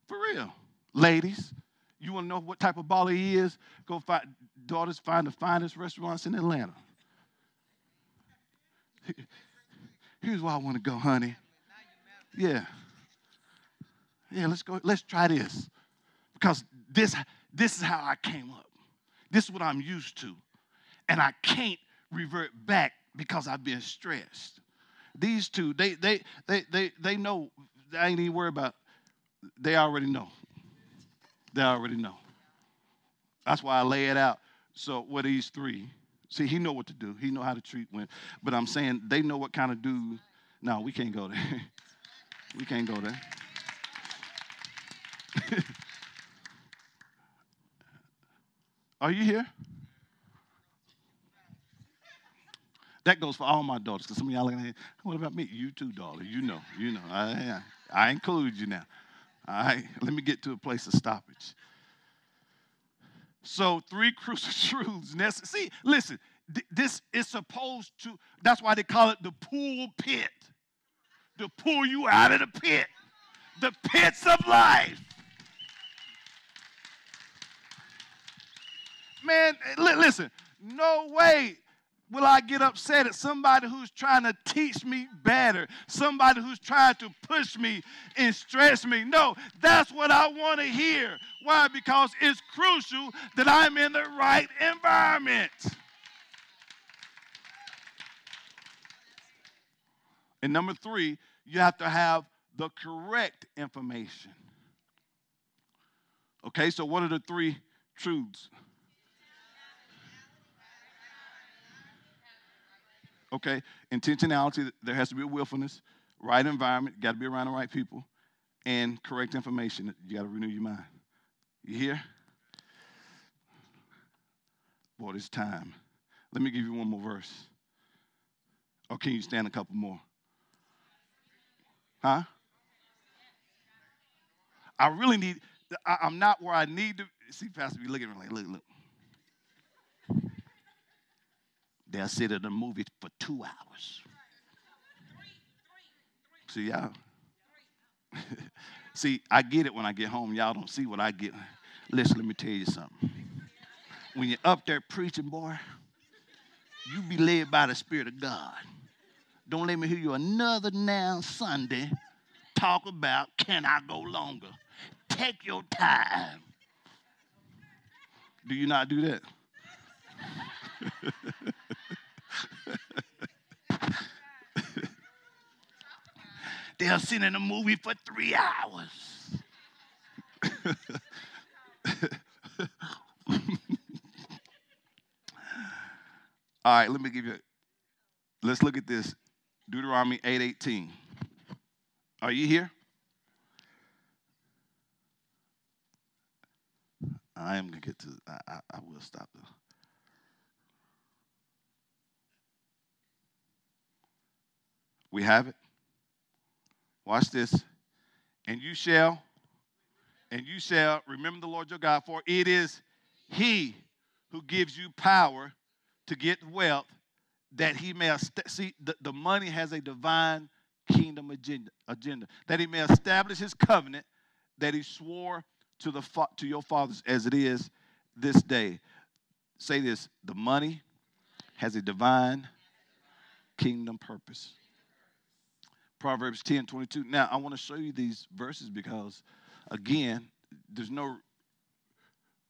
For real. Ladies, you want to know what type of baller he is? Go find, daughters, find the finest restaurants in Atlanta. (laughs) Here's where I want to go, honey. Yeah. Yeah, let's go. Let's try this. Because this, this is how I came up. This is what I'm used to. And I can't revert back because I've been stressed. These two, they they they they they know I ain't even worried about they already know. They already know. That's why I lay it out. So what these three, See, he know what to do. He know how to treat women. But I'm saying they know what kind of dude. No, we can't go there. (laughs) we can't go there. (laughs) Are you here? That goes for all my daughters. Because some of y'all looking at what about me? You too, daughter. You know, you know. I, I, include you now. All right, (laughs) let me get to a place of stoppage. So, three (laughs) crucial truths. See, listen, this is supposed to, that's why they call it the pool pit. To pull you out of the pit, the pits of life. Man, listen, no way will I get upset at somebody who's trying to teach me better, somebody who's trying to push me and stress me? No, that's what I want to hear. Why? Because it's crucial that I'm in the right environment. And number three, you have to have the correct information. Okay, so what are the three truths? Okay, intentionality, there has to be a willfulness, right environment, got to be around the right people, and correct information. You got to renew your mind. You hear? Boy, it's time. Let me give you one more verse. Or can you stand a couple more? Huh? I really need, I, am not where I need to. See, Pastor be looking at me like, look, look. They'll sit in a movie for two hours. See, y'all. (laughs) see, I get it when I get home. Y'all don't see what I get. Listen, let me tell you something. When you're up there preaching, boy, you be led by the Spirit of God. Don't let me hear you another now Sunday talk about can I go longer? Take your time. Do you not do that? (laughs) (laughs) They'll sit in a movie for three hours. (laughs) All right, let me give you. Let's look at this. Deuteronomy 8:18. Are you here? I am gonna get to. I, I, I will stop though. We have it. Watch this. And you shall, and you shall remember the Lord your God, for it is He who gives you power to get wealth, that He may see the, the money has a divine kingdom agenda, agenda, that He may establish His covenant that He swore to the to your fathers as it is this day. Say this: the money has a divine kingdom purpose. Proverbs 10 22. Now, I want to show you these verses because, again, there's no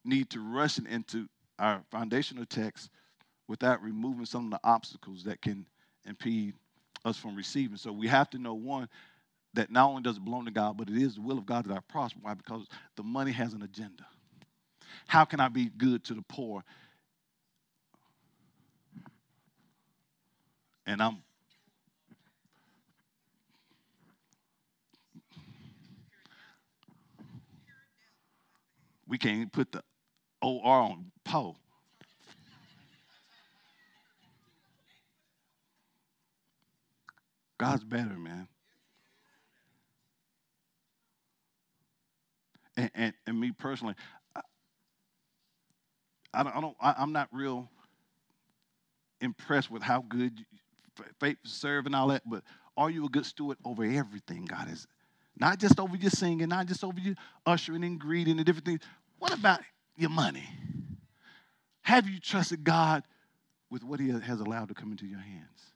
need to rush into our foundational text without removing some of the obstacles that can impede us from receiving. So we have to know one, that not only does it belong to God, but it is the will of God that I prosper. Why? Because the money has an agenda. How can I be good to the poor? And I'm We can't put the OR on Poe. God's better, man. And, and, and me personally, I, I don't, I don't I, am not real impressed with how good faith serve and all that, but are you a good steward over everything God has not just over your singing, not just over your ushering and greeting and different things. What about your money? Have you trusted God with what He has allowed to come into your hands?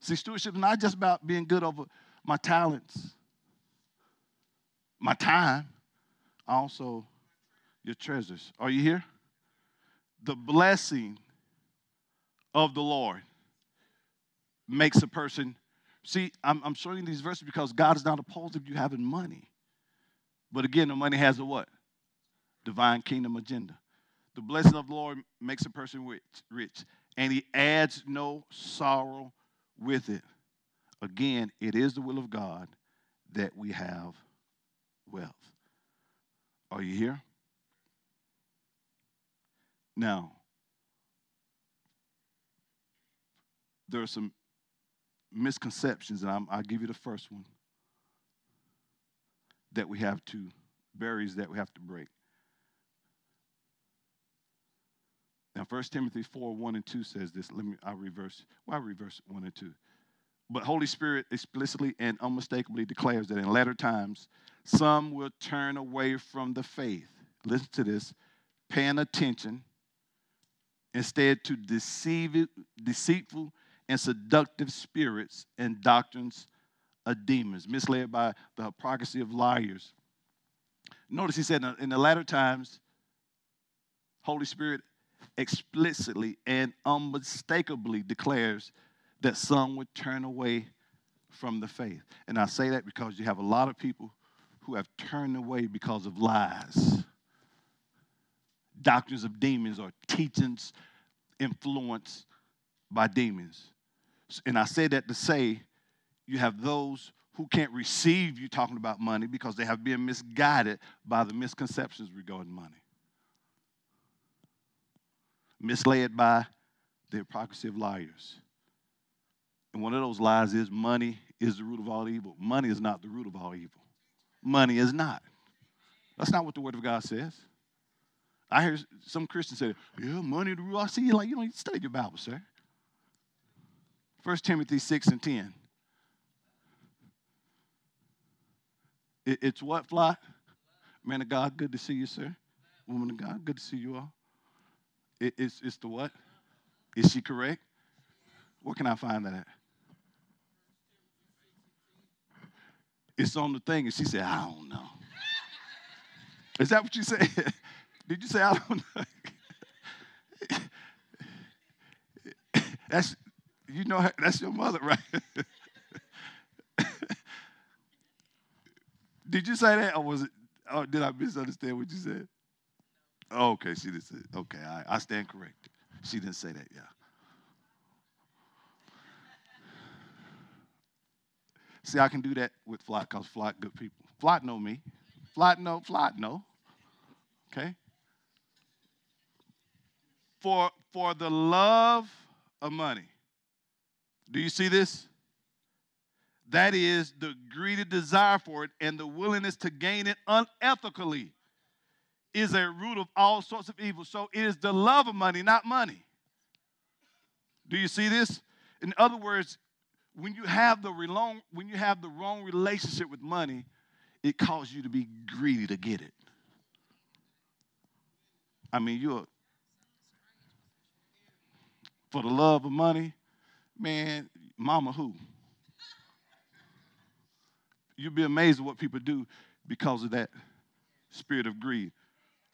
See, stewardship is not just about being good over my talents, my time, also your treasures. Are you here? The blessing of the Lord makes a person See, I'm, I'm showing you these verses because God is not opposed of you having money. But again, the money has a what? Divine kingdom agenda. The blessing of the Lord makes a person rich, rich, and he adds no sorrow with it. Again, it is the will of God that we have wealth. Are you here? Now, there are some misconceptions, and i will give you the first one that we have to, barriers that we have to break. Now, 1 Timothy 4 1 and 2 says this. Let me, I'll reverse. Why well, reverse 1 and 2? But Holy Spirit explicitly and unmistakably declares that in latter times, some will turn away from the faith. Listen to this paying attention instead to deceive, deceitful and seductive spirits and doctrines of demons, misled by the hypocrisy of liars. Notice he said in the latter times, Holy Spirit explicitly and unmistakably declares that some would turn away from the faith. And I say that because you have a lot of people who have turned away because of lies, doctrines of demons, or teachings influenced by demons. And I say that to say you have those who can't receive you talking about money because they have been misguided by the misconceptions regarding money misled by the hypocrisy of liars. And one of those lies is money is the root of all evil. Money is not the root of all evil. Money is not. That's not what the Word of God says. I hear some Christians say, yeah, money the root. I see you like, you don't study your Bible, sir. 1 Timothy 6 and 10. it's what, Fly? Man of God, good to see you, sir. Woman of God, good to see you all. It, it's, it's the what? Is she correct? Where can I find that at? It's on the thing. And she said, I don't know. Is that what you said? (laughs) Did you say, I don't know? (laughs) that's, you know, that's your mother, right? (laughs) did you say that, or was it, or did I misunderstand what you said? Oh, okay, she didn't say. Okay, I, I stand corrected. She didn't say that. Yeah. See, I can do that with Flock because Flock good people. Flock know me. Flock know. Flock know. Okay. For for the love of money. Do you see this? That is the greedy desire for it and the willingness to gain it unethically is a root of all sorts of evil. So it is the love of money, not money. Do you see this? In other words, when you have the wrong, when you have the wrong relationship with money, it causes you to be greedy to get it. I mean, you're for the love of money, man, mama who? You'd be amazed at what people do because of that spirit of greed.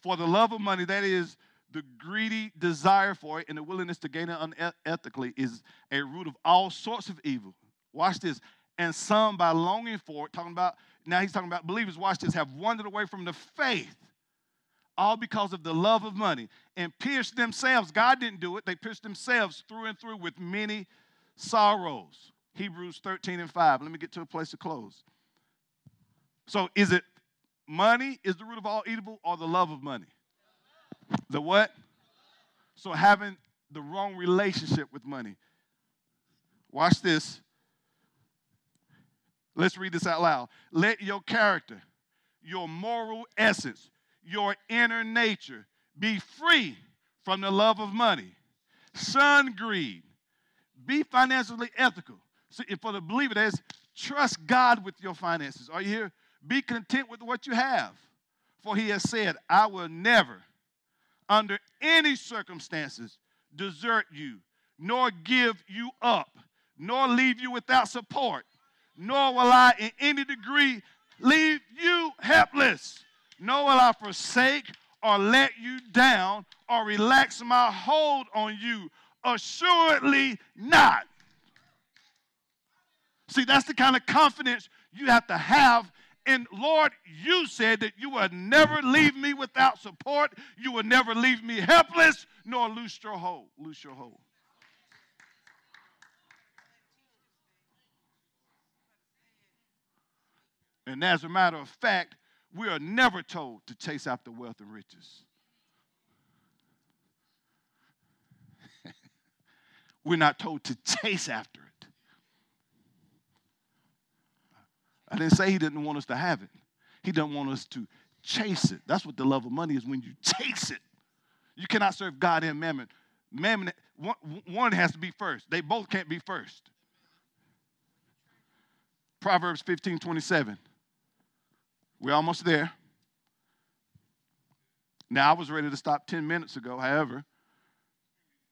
For the love of money, that is the greedy desire for it and the willingness to gain it unethically, is a root of all sorts of evil. Watch this. And some, by longing for it, talking about, now he's talking about believers, watch this, have wandered away from the faith, all because of the love of money, and pierced themselves. God didn't do it, they pierced themselves through and through with many sorrows. Hebrews 13 and 5. Let me get to a place to close. So, is it Money is the root of all evil or the love of money? The what? So having the wrong relationship with money. Watch this. Let's read this out loud. Let your character, your moral essence, your inner nature be free from the love of money. Shun greed. Be financially ethical. For the believer, there's trust God with your finances. Are you here? Be content with what you have. For he has said, I will never, under any circumstances, desert you, nor give you up, nor leave you without support, nor will I in any degree leave you helpless, nor will I forsake or let you down or relax my hold on you. Assuredly not. See, that's the kind of confidence you have to have And Lord, you said that you would never leave me without support. You would never leave me helpless, nor lose your hold. Lose your hold. And as a matter of fact, we are never told to chase after wealth and riches. We're not told to (laughs) chase after it. I didn't say he didn't want us to have it. He doesn't want us to chase it. That's what the love of money is when you chase it. You cannot serve God and mammon. Mammon, one, one has to be first. They both can't be first. Proverbs 15 27. We're almost there. Now, I was ready to stop 10 minutes ago. However,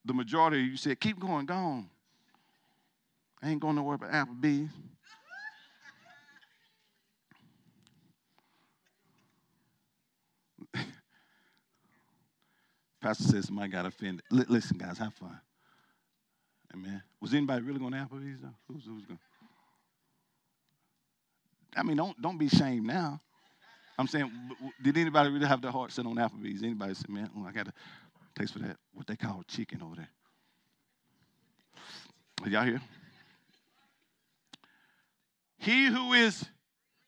the majority of you said, keep going, go on. I ain't going nowhere but Applebee's. (laughs) Pastor says somebody got offended. L- listen, guys, have fun. Amen. Was anybody really going to Applebee's though? Who's, who's going? I mean, don't don't be ashamed now. I'm saying, did anybody really have their heart set on Applebee's? Anybody say, man, oh, I got a taste for that, what they call chicken over there? Are y'all here? He who is,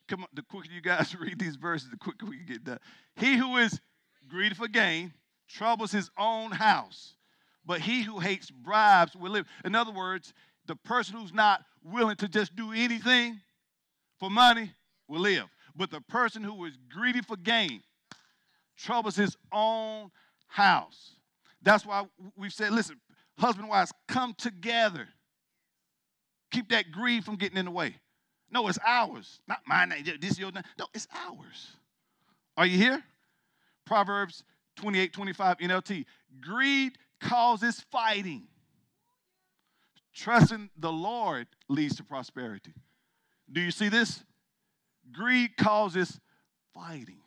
come on, the quicker you guys (laughs) read these verses, the quicker we get done. He who is greedy for gain troubles his own house, but he who hates bribes will live. In other words, the person who's not willing to just do anything for money will live. But the person who is greedy for gain troubles his own house. That's why we've said, listen, husband and wives, come together. Keep that greed from getting in the way. No, it's ours. Not mine. This is your name. No, it's ours. Are you here? Proverbs 28, 25 NLT. Greed causes fighting. Trusting the Lord leads to prosperity. Do you see this? Greed causes fighting.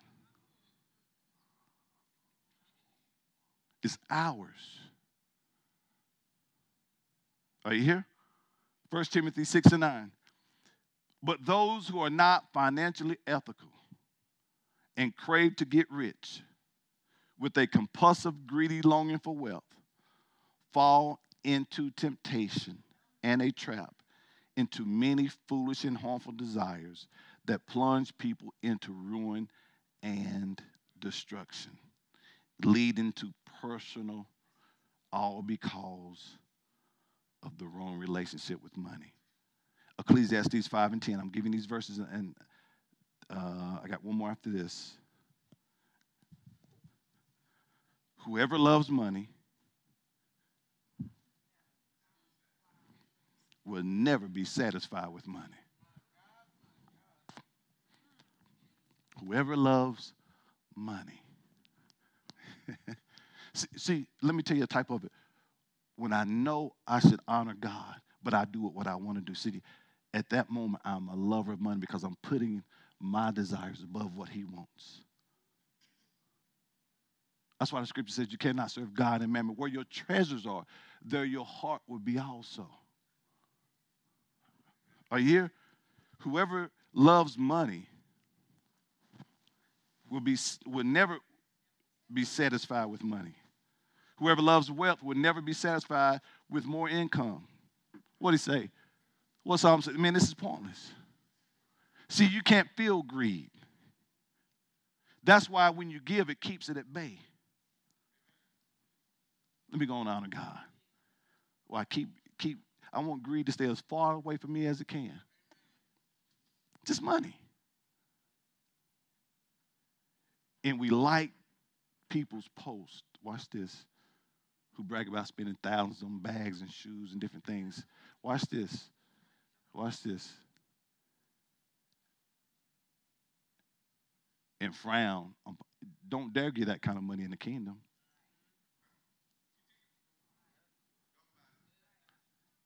It's ours. Are you here? 1 Timothy 6 and 9. But those who are not financially ethical and crave to get rich with a compulsive, greedy longing for wealth fall into temptation and a trap, into many foolish and harmful desires that plunge people into ruin and destruction, leading to personal, all because of the wrong relationship with money. Ecclesiastes 5 and 10. I'm giving these verses, and uh, I got one more after this. Whoever loves money will never be satisfied with money. Whoever loves money. (laughs) see, see, let me tell you a type of it. When I know I should honor God, but I do what I want to do. See, at that moment, I'm a lover of money because I'm putting my desires above what He wants. That's why the scripture says you cannot serve God and mammon. Where your treasures are, there your heart will be also. Are you here? Whoever loves money will, be, will never be satisfied with money. Whoever loves wealth will never be satisfied with more income. What did he say? What Psalm said? Man, this is pointless. See, you can't feel greed. That's why when you give, it keeps it at bay. Let me go on honor God. Well, I keep keep I want greed to stay as far away from me as it can. Just money. and we like people's posts. Watch this. Who brag about spending thousands on bags and shoes and different things. Watch this. Watch this. And frown. Um, don't dare give that kind of money in the kingdom.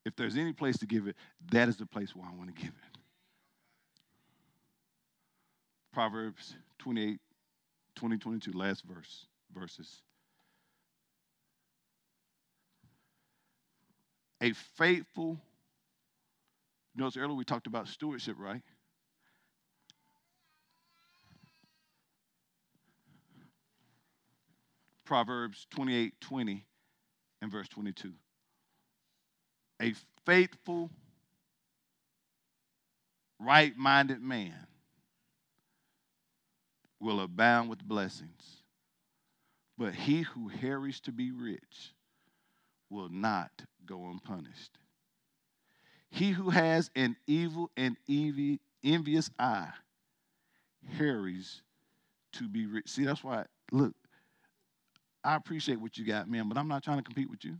If there's any place to give it, that is the place where I want to give it. Proverbs 28 2022, last verse, verses. a faithful, you notice earlier we talked about stewardship, right? Proverbs 28 20 and verse 22. A faithful, right minded man will abound with blessings, but he who harries to be rich will not go unpunished. He who has an evil and envious eye hurries to be rich. See, that's why, look, I appreciate what you got, man, but I'm not trying to compete with you.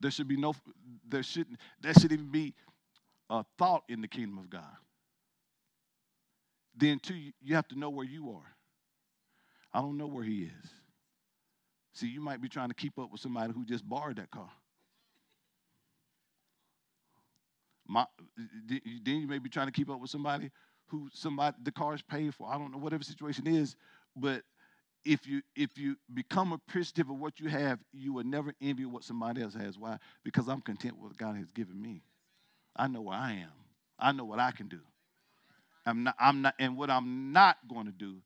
There should be no, there shouldn't, there should even be a thought in the kingdom of God. Then, too, you have to know where you are. I don't know where he is. See, you might be trying to keep up with somebody who just borrowed that car. My, then you may be trying to keep up with somebody who somebody the car is paid for. I don't know whatever situation is, but if you if you become appreciative of what you have, you will never envy what somebody else has. Why? Because I'm content with what God has given me. I know where I am. I know what I can do. I'm not, I'm not, and what I'm not going to do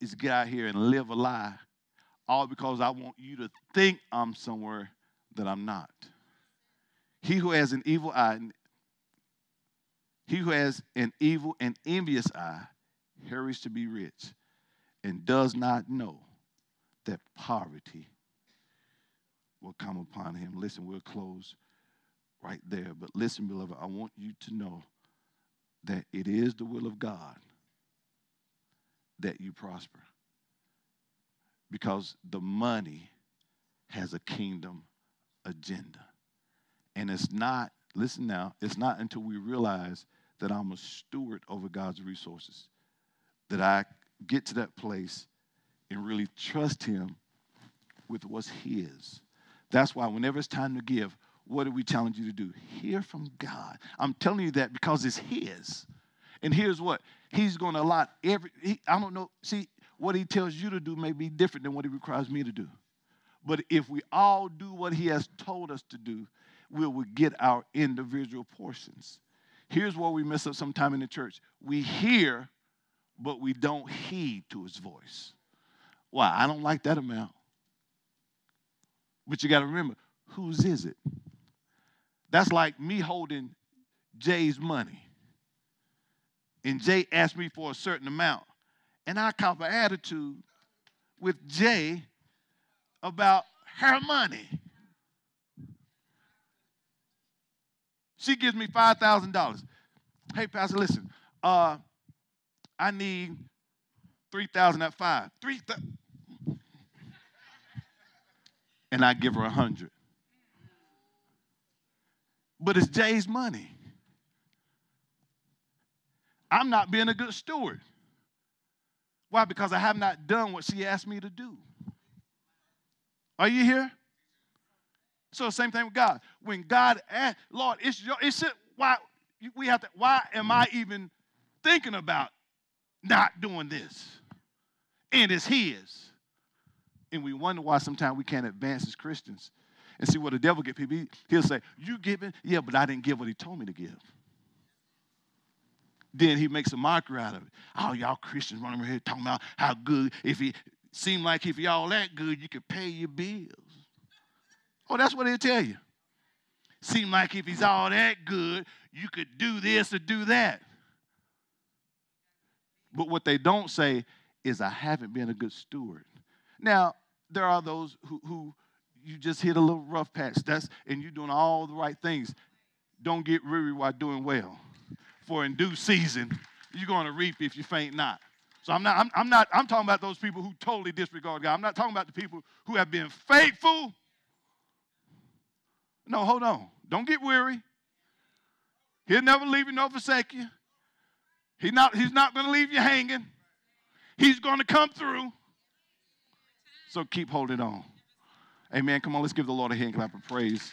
is get out here and live a lie, all because I want you to think I'm somewhere that I'm not. He who has an evil eye, he who has an evil and envious eye hurries to be rich and does not know that poverty will come upon him. Listen, we'll close right there. But listen, beloved, I want you to know that it is the will of God that you prosper. Because the money has a kingdom agenda. And it's not, listen now, it's not until we realize that I'm a steward over God's resources, that I get to that place and really trust Him with what's His. That's why whenever it's time to give, what do we challenge you to do? Hear from God. I'm telling you that because it's His. And here's what He's going to allot every, he, I don't know, see, what He tells you to do may be different than what He requires me to do. But if we all do what He has told us to do, we will get our individual portions. Here's where we mess up sometime in the church we hear, but we don't heed to his voice. Why? I don't like that amount. But you got to remember, whose is it? That's like me holding Jay's money. And Jay asked me for a certain amount. And I cop an attitude with Jay about her money. She gives me $5,000. Hey, Pastor, listen, uh, I need 3000 at five. 3000 And I give her a 100 But it's Jay's money. I'm not being a good steward. Why? Because I have not done what she asked me to do. Are you here? So same thing with God. When God asked, Lord, it's your, it's it, why we have to, why am I even thinking about not doing this? And it's his. And we wonder why sometimes we can't advance as Christians. And see what the devil get people, he'll say, You giving? Yeah, but I didn't give what he told me to give. Then he makes a mockery out of it. Oh, y'all Christians running around here talking about how good, if it seemed like if y'all that good, you could pay your bills. Oh, that's what he'll tell you. Seem like if he's all that good, you could do this or do that. But what they don't say is, I haven't been a good steward. Now, there are those who, who you just hit a little rough patch. That's and you're doing all the right things. Don't get weary while doing well. For in due season, you're going to reap if you faint not. So I'm not, I'm, I'm not, I'm talking about those people who totally disregard God. I'm not talking about the people who have been faithful no, hold on. Don't get weary. He'll never leave you nor forsake you. He's not, he's not going to leave you hanging. He's going to come through. So keep holding on. Amen. Come on, let's give the Lord a hand clap of praise.